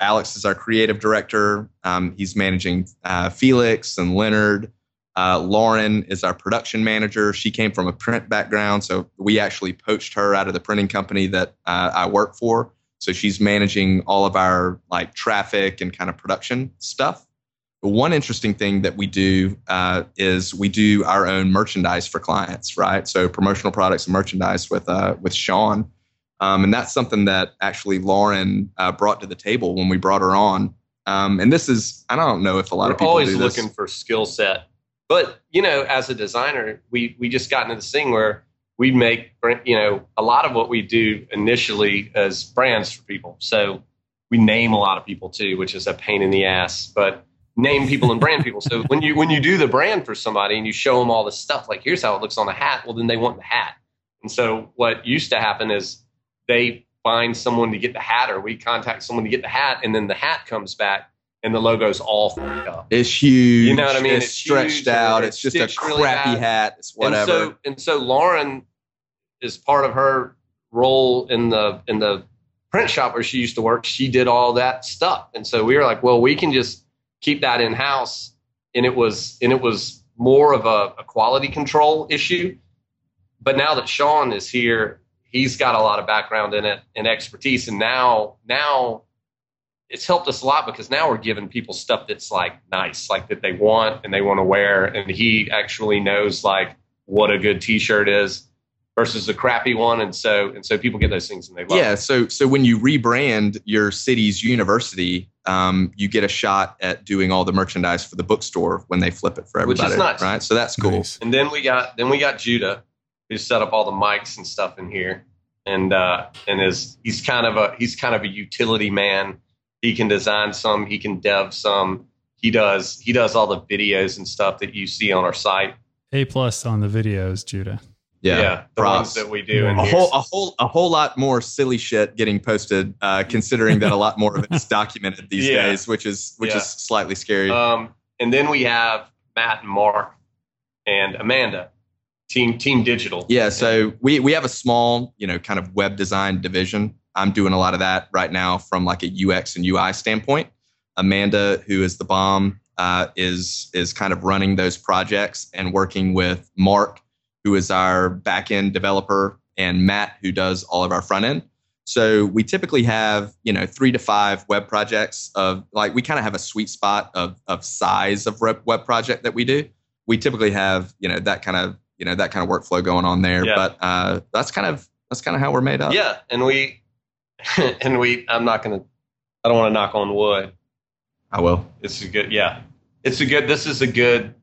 Alex is our creative director. Um, he's managing uh, Felix and Leonard. Uh, Lauren is our production manager. She came from a print background, so we actually poached her out of the printing company that uh, I work for. So she's managing all of our like traffic and kind of production stuff. But one interesting thing that we do uh, is we do our own merchandise for clients, right? So promotional products and merchandise with uh, with Sean, um, and that's something that actually Lauren uh, brought to the table when we brought her on. Um, and this is I don't know if a lot We're of people always looking for skill set. But you know, as a designer, we we just got into this thing where we make you know a lot of what we do initially as brands for people. So we name a lot of people too, which is a pain in the ass. But name people and brand people. So when you when you do the brand for somebody and you show them all the stuff, like here's how it looks on the hat, well then they want the hat. And so what used to happen is they find someone to get the hat, or we contact someone to get the hat, and then the hat comes back and the logo's all fucked up. It's huge. You know what I mean? It's, It's stretched out. It's just a stitched really crappy hat. It's whatever. And so and so Lauren is part of her role in the in the print shop where she used to work. She did all that stuff, and so we were like, well, we can just keep that in house. And it was and it was more of a, a quality control issue. But now that Sean is here, he's got a lot of background in it and expertise, and now now it's helped us a lot because now we're giving people stuff that's like nice, like that they want and they want to wear, and he actually knows like what a good T-shirt is versus a crappy one, and so and so people get those things and they love. yeah. it. So so when you rebrand your city's university, um, you get a shot at doing all the merchandise for the bookstore when they flip it for Which is everybody. nice. Right. So that's cool. Nice. And then we got then we got Judah, who set up all the mics and stuff in here, and uh, and is he's kind of a he's kind of a utility man. He can design some, he can dev some. He does he does all the videos and stuff that you see on our site. A plus on the videos, Judah. Yeah. the props. ones that we do. in a here. whole a whole a whole lot more silly shit getting posted uh, considering that a lot more of it's documented these Yeah. days which is which Yeah. is slightly scary Um, and then we have Matt and Mark and Amanda, team Team Digital. yeah so we we have a small you know kind of web design division. I'm doing a lot of that right now from like a ux and ui standpoint. Amanda who is the bomb uh, is is kind of running those projects and working with mark who is our back end developer and matt who does all of our front end so we typically have you know three to five web projects of like we kind of have a sweet spot of of size of web, web project that we do. We typically have you know that kind of you know that kind of workflow going on there Yeah. but uh, that's kind of that's kind of how we're made up Yeah, and we and we. I'm not gonna. I don't want to knock on wood. i will It's a good. Yeah, it's a good. This is a good.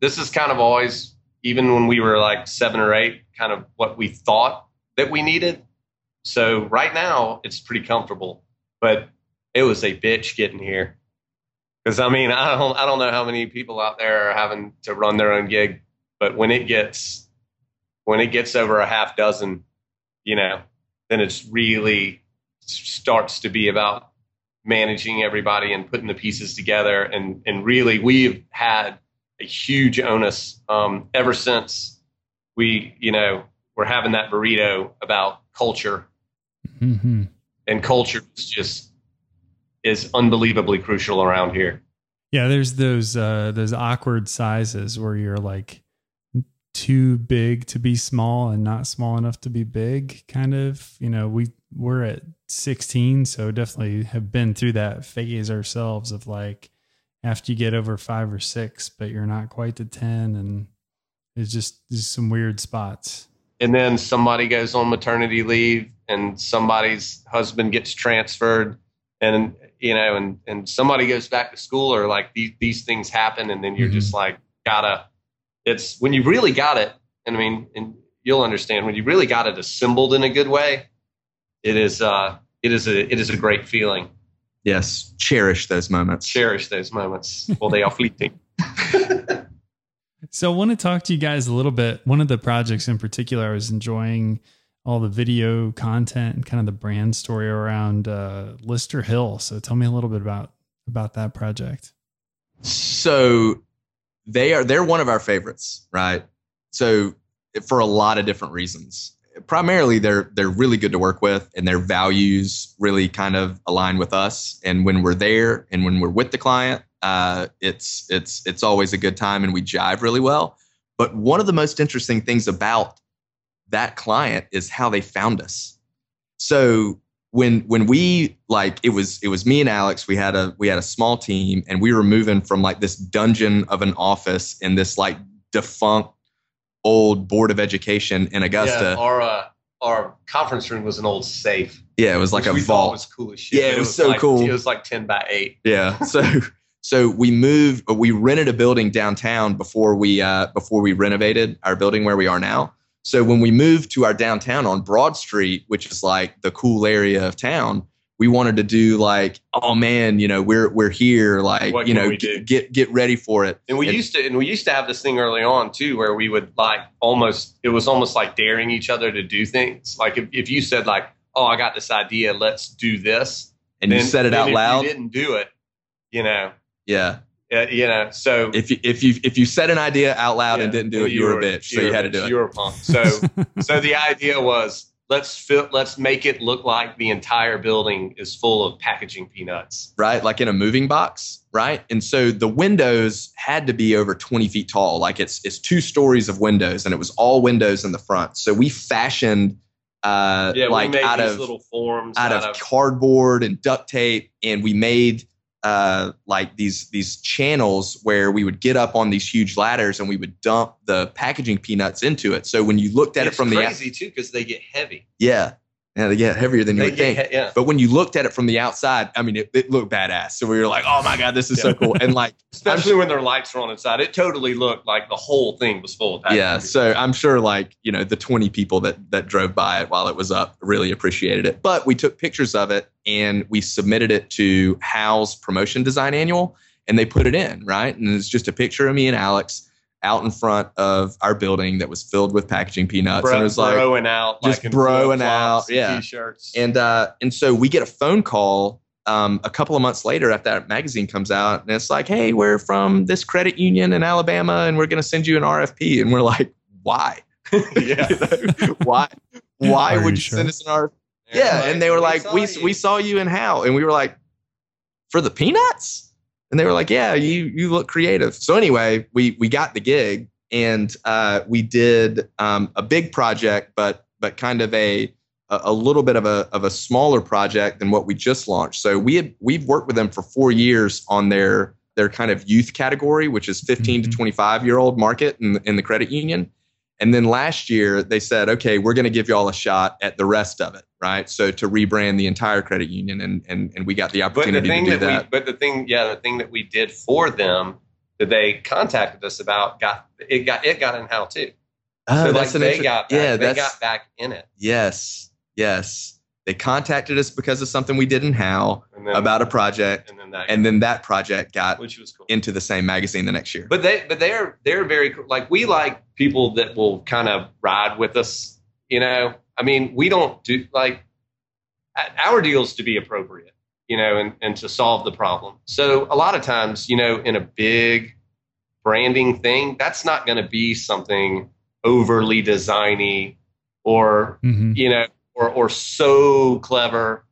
This is kind of always, even when we were like seven or eight, kind of what we thought that we needed. So right now it's pretty comfortable, but it was a bitch getting here. Because I mean, I don't, I don't know how many people out there are having to run their own gig, but when it gets, when it gets over a half dozen, you know, then it's really starts to be about managing everybody and putting the pieces together. And and really, we've had a huge onus um, ever since we, you know, we're having that burrito about culture, hmm and culture is just is unbelievably crucial around here. Yeah, there's those uh those awkward sizes where you're like too big to be small and not small enough to be big kind of. You know, we we're at 16, so definitely have been through that phase ourselves of like after you get over 5 or 6 but you're not quite to 10 and it's just just some weird spots. and then somebody goes on maternity leave and somebody's husband gets transferred and you know and and somebody goes back to school or like these, these things happen and then you're mm-hmm. just like gotta it's when you really got it and i mean and you'll understand when you really got it assembled in a good way it is uh it is a it is a great feeling yes cherish those moments cherish those moments while they are fleeting So I want to talk to you guys a little bit. One of the projects in particular, I was enjoying all the video content and kind of the brand story around uh, Lister Hill. So tell me a little bit about about that project. So they are they're one of our favorites, right? So for a lot of different reasons. Primarily they're they're really good to work with and their values really kind of align with us and when we're there and when we're with the client, uh, it's it's it's always a good time and we jive really well. But one of the most interesting things about that client is how they found us. So when when we like it was it was me and Alex we had a we had a small team and we were moving from like this dungeon of an office in this like defunct old board of education in Augusta. yeah, our uh, our conference room was an old safe Yeah, it was like a vault. was cool as shit Yeah, it but was so like, cool. it was like 10 by 8 Yeah. So so we moved we rented a building downtown before we uh before we renovated our building where we are now. So when we moved to our downtown on Broad Street, which is like the cool area of town, we wanted to do like, oh man, you know, we're we're here, like What you know, get, get get ready for it. And we And- used to, and we used to have this thing early on too, where we would like almost, it was almost like daring each other to do things. Like if, if you said like, "Oh, I got this idea, let's do this," and you said it then out loud. You didn't do it, you know, Yeah. Uh, you know. So If you if you if you said an idea out loud and didn't do it, you were a bitch. So you had to do it. You were a punk. So so the idea was let's fill, let's make it look like the entire building is full of packaging peanuts. right? Like in a moving box, right? And so the windows had to be over 20 feet tall. Like it's it's two stories of windows, and it was all windows in the front. So we fashioned uh Yeah, like out these of little forms out of cardboard and duct tape, and we made uh like these these channels where we would get up on these huge ladders and we would dump the packaging peanuts into it. So when you looked at it's it from the out- crazy too because they get heavy. yeah, yeah, they get heavier than you would think. yeah. But when you looked at it from the outside, I mean, it, it looked badass. So we were like, "Oh my god, this is so cool!" And like, Especially when their lights were on inside, it totally looked like the whole thing was full of packaging. yeah. So I'm sure, like, you know, the 20 people that that drove by it while it was up really appreciated it. But we took pictures of it and we submitted it to How's promotion design annual, and they put it in right. And it's just a picture of me and Alex out in front of our building that was filled with packaging peanuts, Bro, and it was like, broing out, just like in broing out, yeah. t-shirts. And uh, and so we get a phone call um, a couple of months later after that magazine comes out, and it's like, "Hey, we're from this credit union in Alabama, and we're going to send you an RFP." And we're like, "Why? yeah. You know, why? Why Are would you you send us an RFP?" Yeah, and they were like, saw "We you." we saw you in how?" And we were like, "For the peanuts?" And they were like, "Yeah, you you look creative." So anyway, we we got the gig, and uh, we did um, a big project, but but kind of a a little bit of a of a smaller project than what we just launched. So we had we've worked with them for four years on their their kind of youth category, which is 15 Mhm. to 25 year old market in, in the credit union. And then last year they said, okay, we're going to give y'all a shot at the rest of it, right? So to rebrand the entire credit union, and and and we got the the opportunity thing to do that, that. we, but the thing, yeah, the thing that we did for them that they contacted us about got it got it got in how too. Oh, so like that's an they got back, yeah, they got back in it. yes, yes. They contacted us because of something we did in How then, about a project, and then that, and then that project got which was cool. into the same magazine the next year. But they, but they're they're very cool. like we like people that will kind of ride with us. You know, I mean, we don't do like our deals to be appropriate. You know, and and to solve the problem. So a lot of times, you know, in a big branding thing, that's not going to be something overly designy or Mhm. you know, or or so clever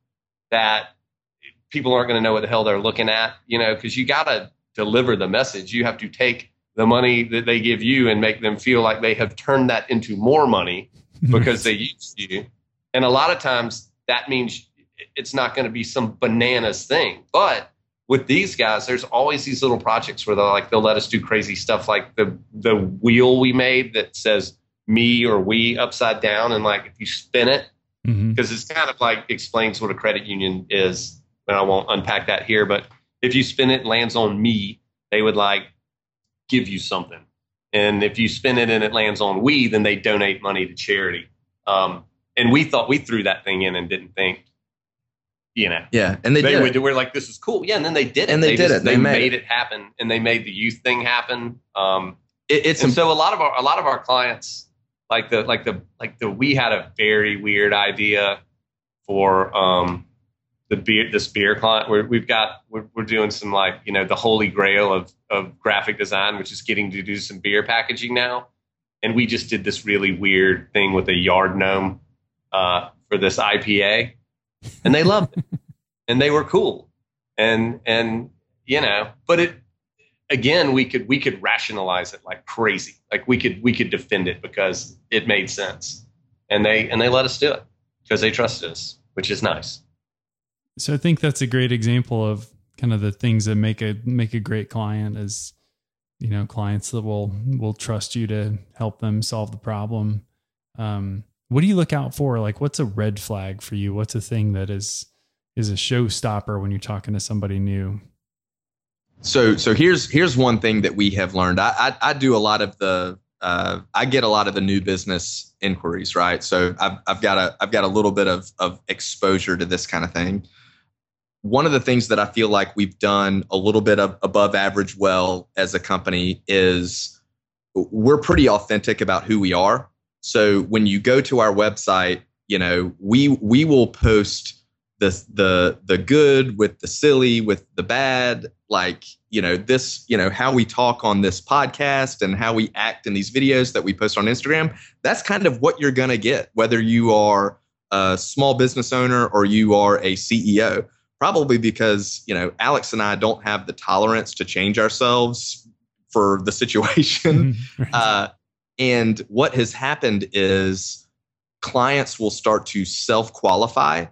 that people aren't going to know what the hell they're looking at, you know, because you got to deliver the message. You have to take the money that they give you and make them feel like they have turned that into more money because they used you. And a lot of times that means it's not going to be some bananas thing. But with these guys, there's always these little projects where they're like they'll let us do crazy stuff like the the wheel we made that says me or we upside down and like if you spin it mm-hmm. because it's kind of like explains what a credit union is. And I won't unpack that here, but if you spin it and lands on me, they would like give you something. And if you spin it and it lands on we, then they donate money to charity. Um, and we thought we threw that thing in and didn't think, you know, yeah, and they, they, did. would. it. We're like, this is cool. Yeah, and then they did it. And they did it. They, They made made it. it. happen, and they made the youth thing happen. Um, It- it's and im- so a lot of our a lot of our clients like the like the like the we had a very weird idea for um the beer this beer client where we've got we're, we're doing some like you know the holy grail of of graphic design which is getting to do some beer packaging now. And we just did this really weird thing with a yard gnome uh, for this IPA and they loved it. And they were cool. And and you know but it again we could we could rationalize it like crazy. Like we could we could defend it because it made sense. And they and they let us do it because they trusted us which is nice So I think that's a great example of kind of the things that make a make a great client is you know clients that will will trust you to help them solve the problem. Um, what do you look out for? Like, what's a red flag for you? What's a thing that is is a showstopper when you're talking to somebody new? so so here's here's one thing that we have learned. I I, I do a lot of the uh, I get a lot of the new business inquiries, right? So I've I've got a I've got a little bit of of exposure to this kind of thing. One of the things that I feel like we've done a little bit of above average well as a company is we're pretty authentic about who we are. So when you go to our website, you know, we we will post the the the good with the silly with the bad like you know this you know how we talk on this podcast and how we act in these videos that we post on Instagram that's kind of what you're going to get whether you are a small business owner or you are a CEO probably because you know Alex and I don't have the tolerance to change ourselves for the situation Right. uh, and what has happened is clients will start to self qualify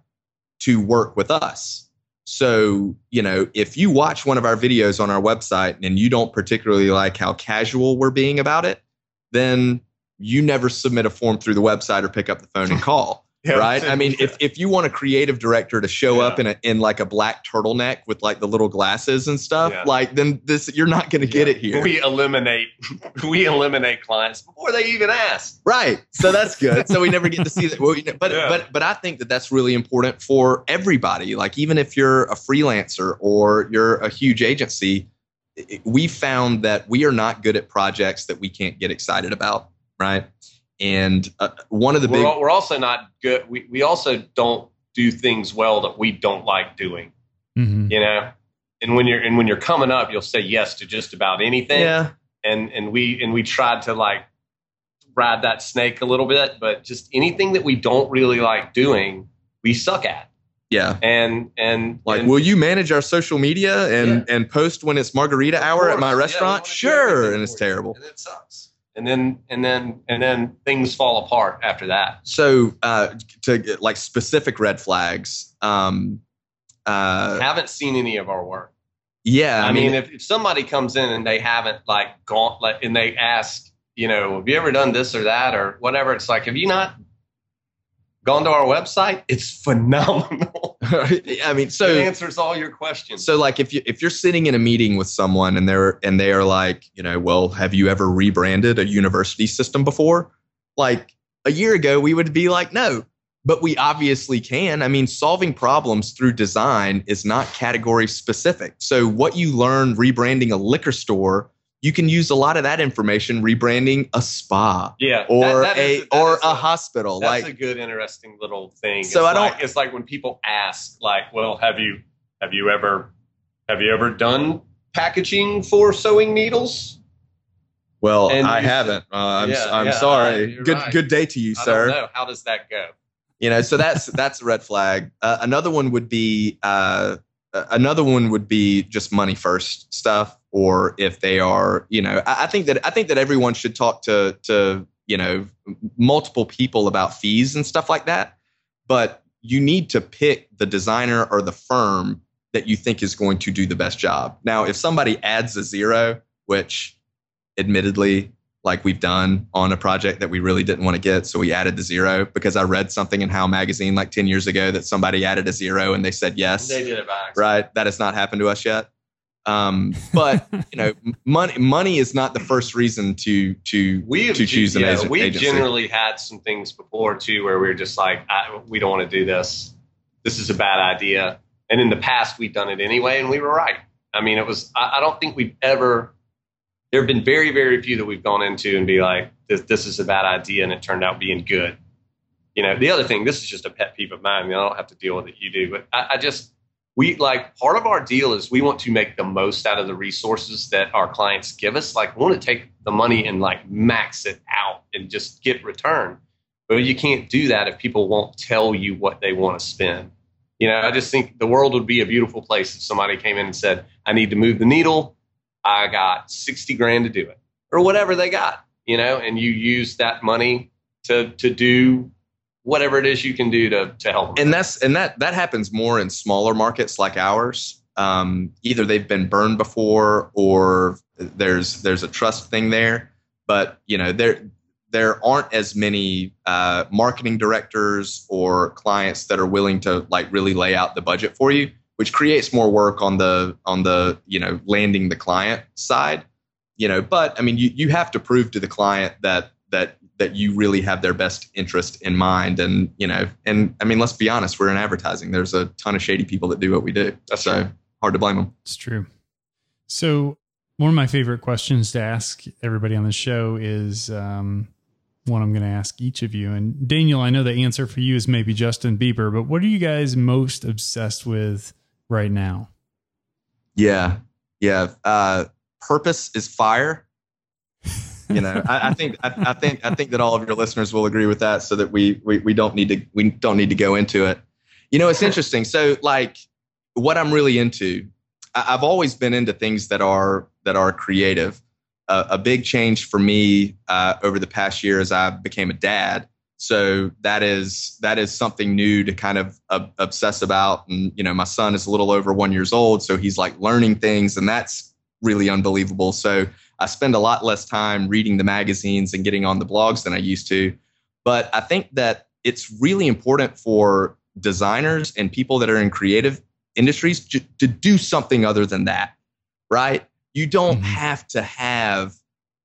to work with us. So, you know, if you watch one of our videos on our website and you don't particularly like how casual we're being about it, then you never submit a form through the website or pick up the phone and call right? I mean, if, if you want a creative director to show up in a in like a black turtleneck with like the little glasses and stuff, Yeah. like then this you're not going to get it here, we eliminate we eliminate clients before they even ask. right? So that's good. so we never get to see that. Well, you know, but Yeah. but but I think that that's really important for everybody. Like even if you're a freelancer or you're a huge agency, we found that we are not good at projects that we can't get excited about, right? And uh, one of the We're, big al- we're also not good. We we also don't do things well that we don't like doing. Mhm. You know, and when you're and when you're coming up, you'll say yes to just about anything. yeah and and we and we tried to like ride that snake a little bit, but just anything that we don't really like doing, we suck at. yeah And and Like, and will you manage our social media and and post when it's margarita Of hour at my course. Yeah, restaurant? sure, and it's terrible. and it sucks. And then and then and then things fall apart after that. So, uh, to get, like specific red flags, um, uh, haven't seen any of our work. yeah, I, mean, if, if somebody comes in and they haven't like gone like and they ask, you know, have you ever done this or that or whatever? It's like, have you not gone to our website? It's phenomenal. I mean, so it answers all your questions. so like if you if you're sitting in a meeting with someone and they're and they are like, you know, well, have you ever rebranded a university system before? Like a year ago, we would be like, no, but we obviously can. I mean, solving problems through design is not category specific. So what you learn rebranding a liquor store, you can use a lot of that information rebranding a spa yeah, or that- that a is- or is a hospital. That's Like a good, interesting little thing. So it's I don't- Like, it's like when people ask, like, "Well, have you have you ever have you ever done packaging for sewing needles?" well, And I haven't. Uh, I'm Yeah, I'm yeah, sorry. Good right. good day to you, I sir. don't know. How does that go? you know so that's that's a red flag uh, another one would be uh, another one would be just money first stuff or if they are you know I, I think that i think that everyone should talk to to you know multiple people about fees and stuff like that but you need to pick the designer or the firm that you think is going to do the best job now if somebody adds a zero which admittedly like we've done on a project that we really didn't want to get. So we added the zero because I read something in How Magazine like 10 years ago that somebody added a zero and they said yes. They did it by accident. Right. That has not happened to us yet. Um, but you know, money money is not the first reason to to We to choose an yeah, agent- We've generally had some things before too, where we are just like, I, we don't want to do this. This is a bad idea. And in the past, we've done it anyway, and we were right. I mean, it was. I, I don't think we've ever. There have been very, very few that we've gone into and be like, this, this is a bad idea, and it turned out being good. You know, the other thing, this is just a pet peeve of mine. I, mean, I don't have to deal with it. You do, but I, I just we like part of our deal is we want to make the most out of the resources that our clients give us. Like, we want to take the money and like max it out and just get return. But you can't do that if people won't tell you what they want to spend. You know, I just think the world would be a beautiful place if somebody came in and said, I need to move the needle. I got 60 grand to do it or whatever they got, you know, and you use that money to, to do whatever it is you can do to, to help and that's and that that happens more in smaller markets like ours. Um, either they've been burned before, or there's there's a trust thing there. But you know there there aren't as many uh, marketing directors or clients that are willing to like really lay out the budget for you, which creates more work on the on the you know landing the client side. You know, but I mean, you you have to prove to the client that that that you really have their best interest in mind. And you know, and I mean, let's be honest, we're in advertising. There's a ton of shady people that do what we do. That's so true. hard to blame them. It's true. So, one of my favorite questions to ask everybody on the show is um, one I'm going to ask each of you. And Daniel, I know the answer for you is maybe Justin Bieber, but what are you guys most obsessed with right now? Yeah, yeah. Uh, purpose is fire. You know, I, I think I, I think I think that all of your listeners will agree with that, so that we we we don't need to we don't need to go into it. You know, it's interesting. So, like, what I'm really into, I, I've always been into things that are that are creative. Uh, a big change for me uh, over the past year as I became a dad. So that is that is something new to kind of obsess about. And you know, my son is a little over one years old, so he's like learning things, and that's really unbelievable. So I spend a lot less time reading the magazines and getting on the blogs than I used to. But I think that it's really important for designers and people that are in creative industries to, to do something other than that, right? You don't Mhm. have to have,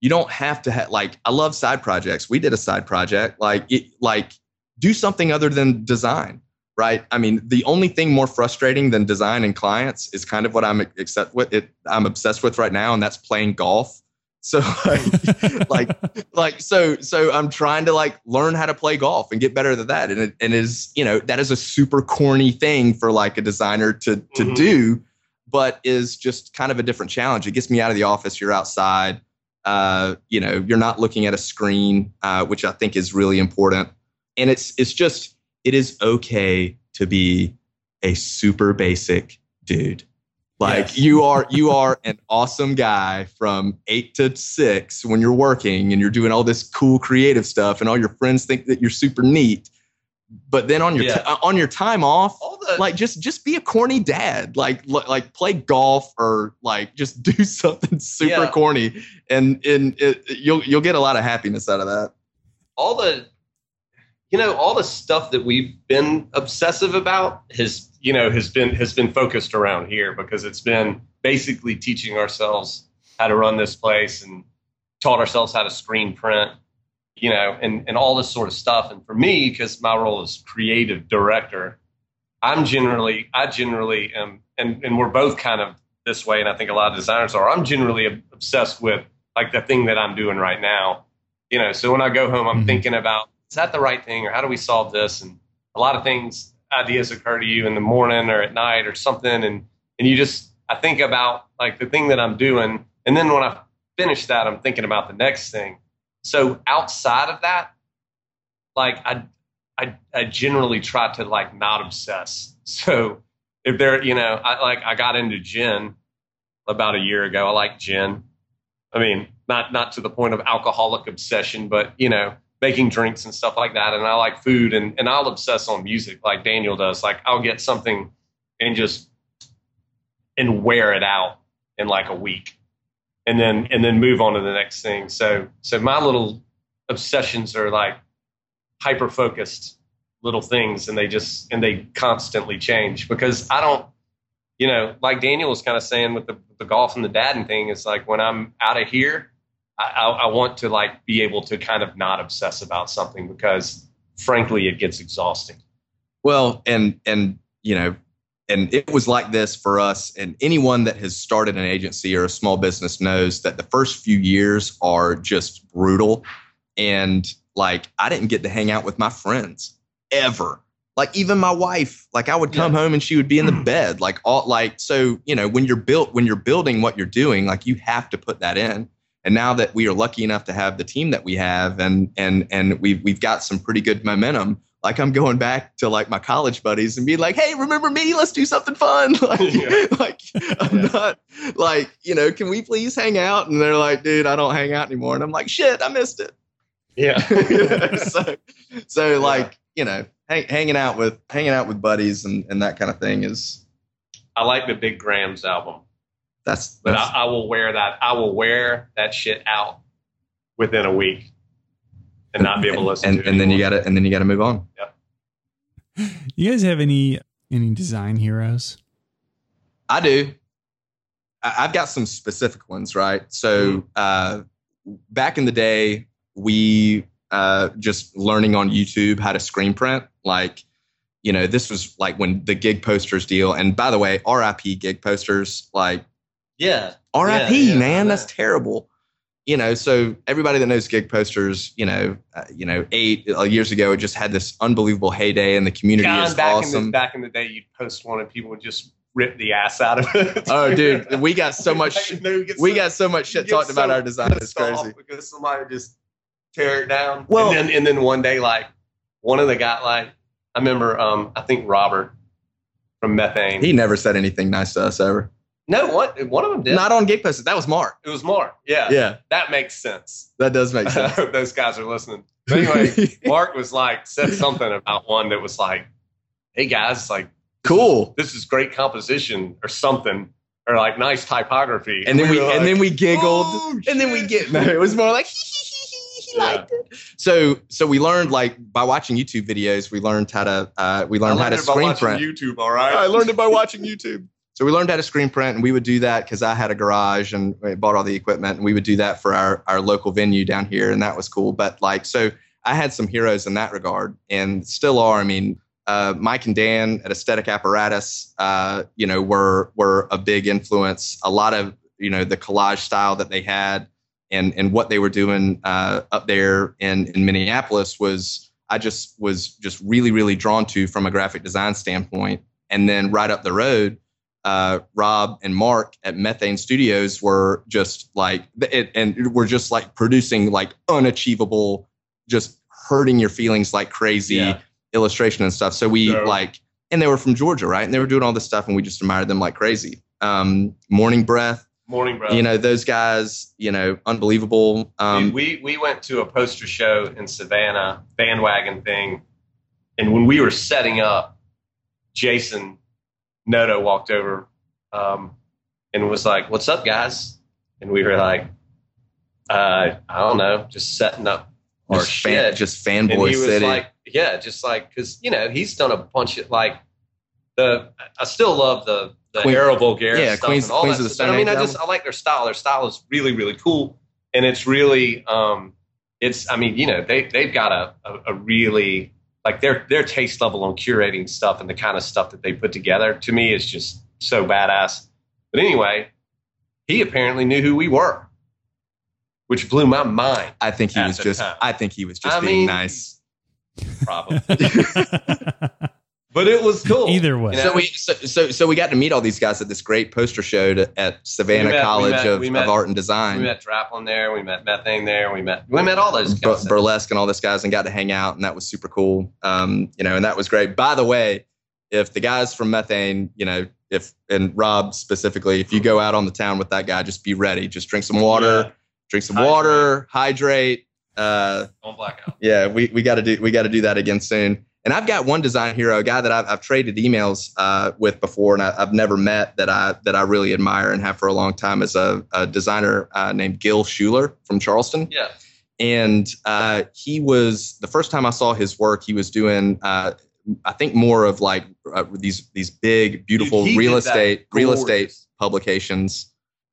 you don't have to have, like, I love side projects. We did a side project, like, it, like, do something other than design, right? I mean, the only thing more frustrating than design and clients is kind of what I'm accept with it. I'm obsessed with right now, and that's playing golf. So like, like, like, so, so I'm trying to like learn how to play golf and get better at that. And it, and is, you know, that is a super corny thing for like a designer to, to Mhm. do, but is just kind of a different challenge. It gets me out of the office. You're outside. Uh, you know, you're not looking at a screen, uh, which I think is really important. And it's, it's just, it is okay to be a super basic dude. Like Yes. you are you are an awesome guy from 8 to 6 when you're working and you're doing all this cool creative stuff and all your friends think that you're super neat. But then on your Yeah. uh, on your time off, the like just just be a corny dad. Like li- like play golf or like just do something super Yeah. corny and and it, you'll you'll get a lot of happiness out of that. all the you know all the stuff that we've been obsessive about has you know has been has been focused around here because it's been basically teaching ourselves how to run this place and taught ourselves how to screen print you know and and all this sort of stuff. And for me because my role is creative director i'm generally i generally am and and we're both kind of this way and i think a lot of designers are. I'm generally obsessed with like the thing that i'm doing right now you know. So when i go home i'm Mhm. thinking about is that the right thing or how do we solve this? And a lot of things ideas occur to you in the morning or at night or something and and you just i think about like the thing that i'm doing and then when i finish that i'm thinking about the next thing. So outside of that like i i, I generally try to like not obsess. So if there you know i like i got into gin about a year ago. I like gin. I mean not not to the point of alcoholic obsession but you know making drinks and stuff like that and i like food and, and i'll obsess on music like daniel does. Like i'll get something and just and wear it out in like a week and then and then move on to the next thing. So so my little obsessions are like hyper focused little things and they just and they constantly change because i don't you know like daniel was kind of saying with the, the golf and the dadding thing is like when i'm out of here I, I, want to like be able to kind of not obsess about something because frankly it gets exhausting Well, and and you know, and it was like this for us. And anyone that has started an agency or a small business knows that the first few years are just brutal. And like, I didn't get to hang out with my friends ever. Like even my wife, like I would come home and she would be in the hmm. bed, like all like so. You know, when you're built, when you're building what you're doing, like you have to put that in. And now that we are lucky enough to have the team that we have, and and and we've we've got some pretty good momentum like I'm going back to like my college buddies and be like, "Hey, remember me? Let's do something fun." like, Yeah. like I'm Yeah. not like you know, can we please hang out? And they're like, "Dude, I don't hang out anymore." And I'm like, "Shit, I missed it." yeah so, so like you know, hang, hanging out with hanging out with buddies and and that kind of thing is i like the big grams album that's but that's I, I will wear that i will wear that shit out within a week and not be able to listen and, to it and then you got to and then you got to move on. Yeah. You guys have any any design heroes? I do. I- I've got some specific ones, right? So uh, back in the day, we uh, just learning on YouTube how to screen print. Like, you know, this was like when the gig posters deal. And by the way, RIP gig posters, like Yeah. RIP, Yeah, yeah, man, that's terrible. You know, so everybody that knows gig posters, you know, uh, you know, eight uh, years ago, it just had this unbelievable heyday, and the community John, is back in awesome. the back in the day, you'd post one and people would just rip the ass out of it. oh, dude, we got so much, They would get we so- got so much shit you get talked about our design. It's crazy. because somebody would just tear it down. Well- and then, and then one day, like one of the guy, like I remember, um, I think Robert from Methane. He never said anything nice to us ever. No, what one of them did. Not on gig posters. That was Mark. it was Mark. Yeah, Yeah, that makes sense. that does make I sense. hope those guys are listening. But anyway, Mark was like said something about one that was like, "Hey guys, like cool. this is great composition or something." Or like nice typography, And then we, were and then we giggled, "Oh, and then we get. No, it was more like he Yeah. liked it. So, so we learned like by watching YouTube videos, we learned how to, uh, we learned I how to screen print. YouTube, all right. I learned it by watching YouTube. So we learned how to screen print, and we would do that because I had a garage and we bought all the equipment, and we would do that for our our local venue down here, and that was cool. But like, so I had some heroes in that regard, and still are. I mean, uh, Mike and Dan at Aesthetic Apparatus, uh, you know, were were a big influence. A lot of you know the collage style that they had, and and what they were doing uh, up there in in Minneapolis was. I just was just really, really drawn to from a graphic design standpoint. And then right up the road, uh, Rob and Mark at Methane Studios were just like, it, and were just like producing like unachievable, just hurting your feelings like crazy Yeah. illustration and stuff. So we So- like, and they were from Georgia, right? And they were doing all this stuff, and we just admired them like crazy. Um, Morning Breath, Morning, Breath, you know, those guys, you know, unbelievable. Um, we, we we went to a poster show in Savannah, bandwagon thing, and when we were setting up, Jason Noto walked over um, and was like, "What's up, guys?" And we were like, uh, "I don't know, just setting up our just, shit." fan, just and fanboy he was city. like, "Yeah, just like because you know he's done a bunch of like the. I still love the the Queen- Vulgaris yeah, stuff Queens- and all Queens that of the stuff. I mean, I just I like their style. Their style is really really cool, and it's really um, it's I mean you know they they've got a a, a really like their their taste level on curating stuff and the kind of stuff that they put together to me is just so badass. But anyway, he apparently knew who we were, which blew my mind. I think he at was just. time. I think he was just I being mean, nice. Probably, but it was cool. Either way. You So we so, so so we got to meet all these guys at this great poster show to, at Savannah met- College met- of, we of Art and Design. We Design, met Draplin there. We met Methane there. We met we met all those Bur- Burlesque, and all those guys, and got to hang out, and that was super cool. Um, you know, and that was great. By the way, if the guys from Methane, you know, if and Rob specifically, if you go out on the town with that guy, just be ready. Just drink some water, Yeah, drink some Hydrate. water, hydrate. Uh, don't black out. yeah, we, we got to do we got to do that again soon. And I've got one design hero, a guy that I've, I've traded emails uh, with before, and I, I've never met that I that I really admire and have for a long time is a, a designer uh, named Gil Shuler from Charleston. Yeah. And uh, he was the first time I saw his work. He was doing, uh, I think, more of like uh, these these big, beautiful Dude, real estate real estate publications.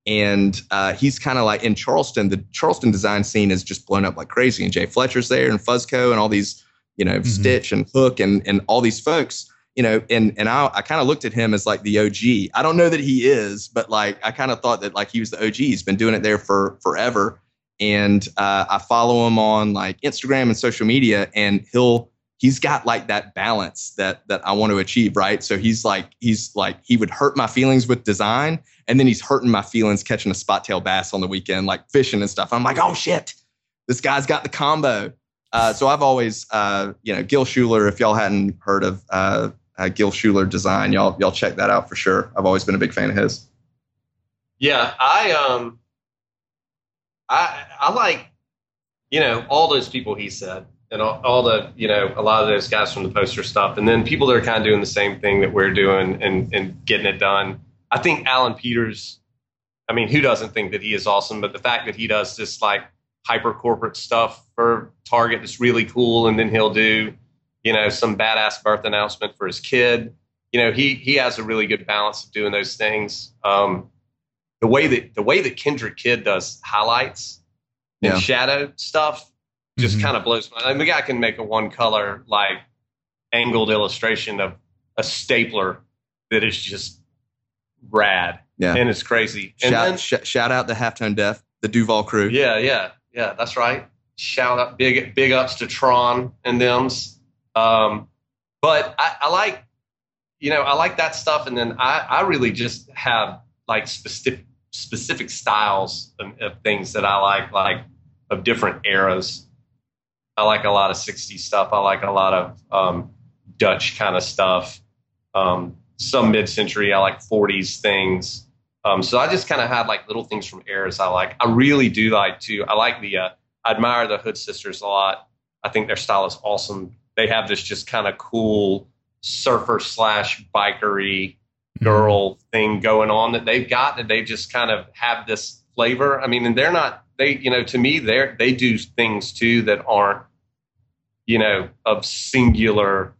And uh, he's kind of like in Charleston. The Charleston design scene is just blown up like crazy. And Jay Fletcher's there, and Fuzzco, and all these, you know, Mhm. Stitch and Hook, and and all these folks. You know, and and I, I kind of looked at him as like the OG. I don't know that he is, but like I kind of thought that like he was the OG. He's been doing it there for forever. And uh, I follow him on like Instagram and social media, and he'll he's got like that balance that that I want to achieve, right? So he's like he's like he would hurt my feelings with design, and then he's hurting my feelings catching a spot tail bass on the weekend, like fishing and stuff. I'm like, oh shit, this guy's got the combo. Uh, so I've always, uh, you know, Gil Shuler. If y'all hadn't heard of uh, uh, Gil Shuler design, y'all y'all check that out for sure. I've always been a big fan of his. Yeah, I um, I I like, you know, all those people he said, and all, all the you know a lot of those guys from the poster stuff, and then people that are kind of doing the same thing that we're doing and and getting it done. I think Allan Peters. I mean, who doesn't think that he is awesome? But the fact that he does this like hyper corporate stuff for Target that's really cool, and then he'll do, you know, some badass birth announcement for his kid. You know, he he has a really good balance of doing those things. Um, the way that the way that Kendrick Kidd does highlights and Yeah. shadow stuff just Mhm. kind of blows my. I mean, the guy can make a one color like angled illustration of a stapler that is just rad Yeah. and it's crazy. And Shout, then, sh- shout out to Halftone Death, the Duval crew. yeah, yeah, yeah, that's right. Shout out big big ups to Tron and them's. Um, but I, I like, you know, I like that stuff, and then I, I really just have like specific specific styles of, of things that I like, like of different eras. I like a lot of '60s stuff. I like a lot of um, Dutch kind of stuff. Um, some mid-century. I like '40s things. Um, so I just kind of had like little things from eras I like. I really do like to. I like the. Uh, I admire the Hood Sisters a lot. I think their style is awesome. They have this just kind of cool surfer slash bikery Mm-hmm. girl thing going on that they've got that they just kind of have this flavor. I mean, and they're not they you know to me they're they do things too that aren't you know of singular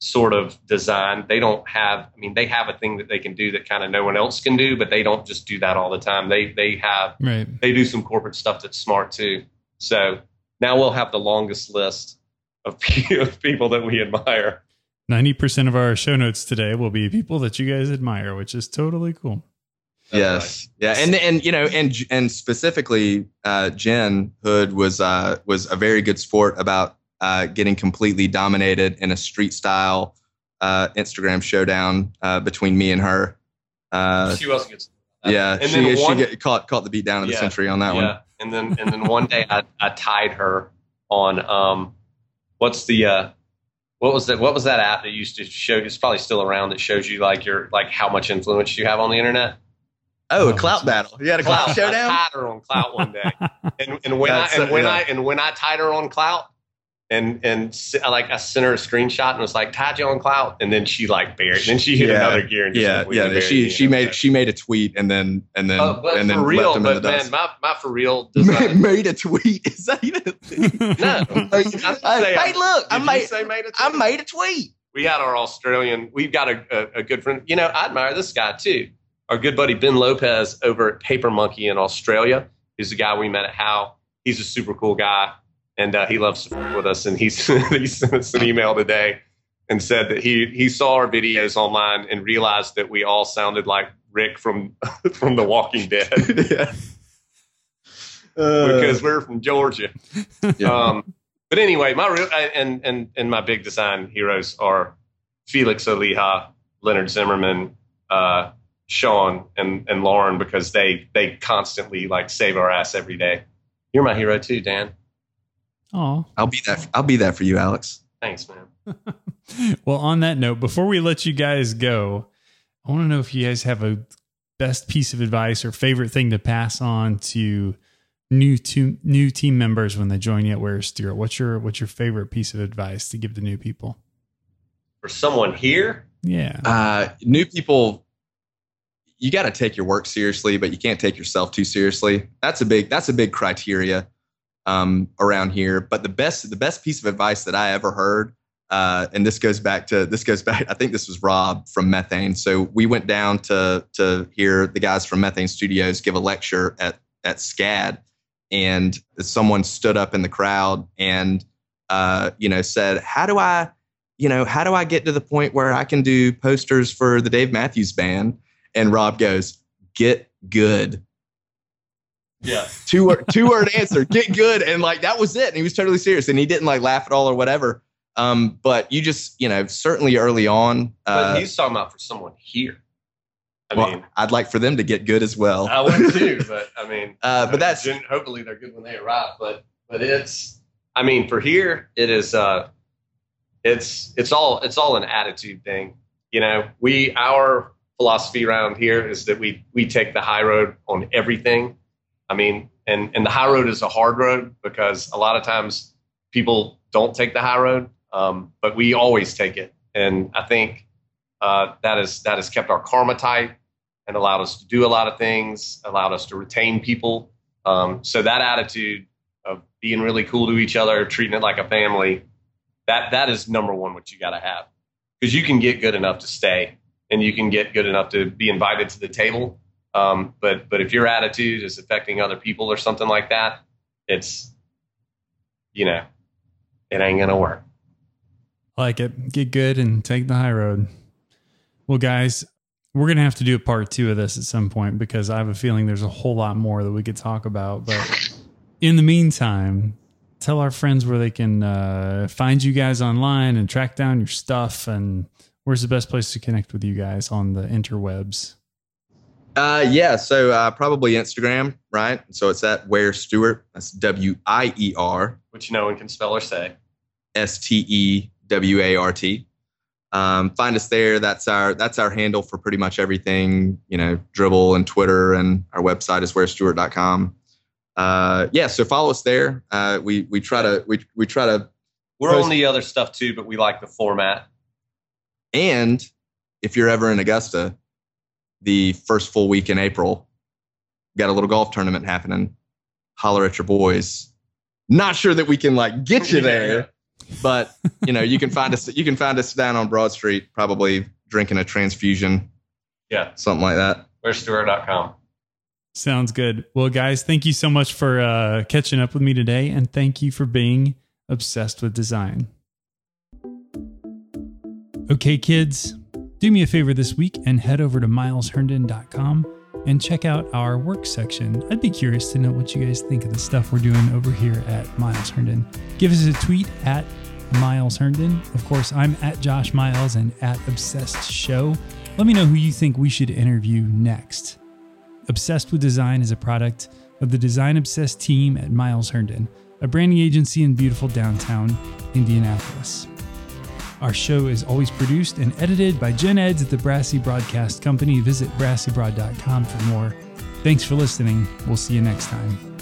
sort of design. They don't have I mean they have a thing that they can do that kind of no one else can do, but they don't just do that all the time. They they have Right. they do some corporate stuff that's smart too. So now we'll have the longest list of people that we admire. 90% of our show notes today will be people that you guys admire, which is totally cool. Yes, yeah, and and you know, and and specifically, uh, Jen Hood was uh, was a very good sport about uh, getting completely dominated in a street style uh, Instagram showdown uh, between me and her. Uh, she wasn't good. yeah, and she, then she one, get, caught caught the beat down of the Yeah, century on that yeah, one. And then and then one day I, I tied her on um, what's the uh, what was that what was that app that used to show? It's probably still around that shows you like your like how much influence you have on the internet. Oh, a clout battle. You had a clout I showdown. tied her on Klout one day. and, and when I That's- and when yeah. I and when I tied her on Klout, and and like I sent her a screenshot and was like tied you on Klout, and then she like buried. Then she hit Yeah. another gear and just Yeah, completely yeah. buried She she know, made so. she made a tweet and then and then oh, but and then for real, left him in the but man, dust. my, my for real design. made a tweet. Is that even? A thing? no, I didn't say I- hey, look, I made say made a I tweet? made a tweet. we had our Australian. We've got a, a, a good friend. You know, I admire this guy too. Our good buddy Ben Lopez over at Paper Monkey in Australia. He's the guy we met at How. He's a super cool guy, and uh, he loves with us. And he's he sent us an email today and said that he he saw our videos online and realized that we all sounded like Rick from from The Walking Dead yeah. because we're from Georgia. Yeah. Um, but anyway, my real and and and my big design heroes are Felix Oliha, Leonard Zimmerman, uh, Sean, and and Lauren because they they constantly like save our ass every day. You're my hero too, Dan. Oh. I'll be that. I'll be that for you, Alex. Thanks, man. well, on that note, before we let you guys go, I want to know if you guys have a best piece of advice or favorite thing to pass on to new to new team members when they join you at Wier Stewart. What's your what's your favorite piece of advice to give to new people? For someone here, Yeah. Uh, new people, you got to take your work seriously, but you can't take yourself too seriously. That's a big. That's a big criteria um, around here. But the best, the best piece of advice that I ever heard, uh, and this goes back to this goes back. I think this was Rob from Methane. So we went down to to hear the guys from Methane Studios give a lecture at at SCAD, and someone stood up in the crowd and uh, you know said, "How do I?" you know, how do I get to the point where I can do posters for the Dave Matthews Band? And Rob goes, get good. Yeah, Two word, two word answer, get good. And like that was it. And he was totally serious. And he didn't like laugh at all or whatever. Um, but you just, you know, certainly early on, but uh, he's talking about for someone here. I well, mean, I'd like for them to get good as well. I would too, but I mean, Uh, but that's- hopefully they're good when they arrive. But but it's, I mean, for here it is. uh It's it's all it's all an attitude thing. You know, we our philosophy around here is that we we take the high road on everything. I mean, and and the high road is a hard road because a lot of times people don't take the high road, um, but we always take it. And I think uh, that is that has kept our karma tight and allowed us to do a lot of things, allowed us to retain people. Um, so that attitude of being really cool to each other, treating it like a family, that that is number one what you got to have because you can get good enough to stay and you can get good enough to be invited to the table. Um, but but if your attitude is affecting other people or something like that, it's you know, it ain't gonna work. like it. Get good and take the high road. Well, guys, we're gonna have to do a part two of this at some point because I have a feeling there's a whole lot more that we could talk about. But in the meantime, tell our friends where they can uh, find you guys online and track down your stuff and where's the best place to connect with you guys on the interwebs. Uh, yeah, so uh, probably Instagram, right? So it's at Wier Stewart. That's W I E R Which no one can spell or say. S T E W A R T. Um, find us there. That's our that's our handle for pretty much everything. You know, dribbble and Twitter, and our website is wierstewart.com. Uh, yeah, so follow us there. Uh, we we try to we we try to We're Post- on the other stuff too, but we like the format. And if you're ever in Augusta, the first full week in April, got a little golf tournament happening. Holler at your boys. Not sure that we can like get you there, but you know you can find us. You can find us down on Broad Street, probably drinking a transfusion, Yeah. something like that. Where's Stewart.com? Sounds good. Well, guys, thank you so much for uh, catching up with me today, and thank you for being obsessed with design. Okay, kids, do me a favor this week and head over to milesherndon.com and check out our work section. I'd be curious to know what you guys think of the stuff we're doing over here at Miles Herndon. Give us a tweet at Miles Herndon. Of course, I'm at Josh Miles and at Obsessed Show. Let me know who you think we should interview next. Obsessed with Design is a product of the Design Obsessed team at Miles Herndon, a branding agency in beautiful downtown Indianapolis. Our show is always produced and edited by Jen Edds at the Brassy Broadcast Company. Visit brassybrod.com for more. Thanks for listening. We'll see you next time.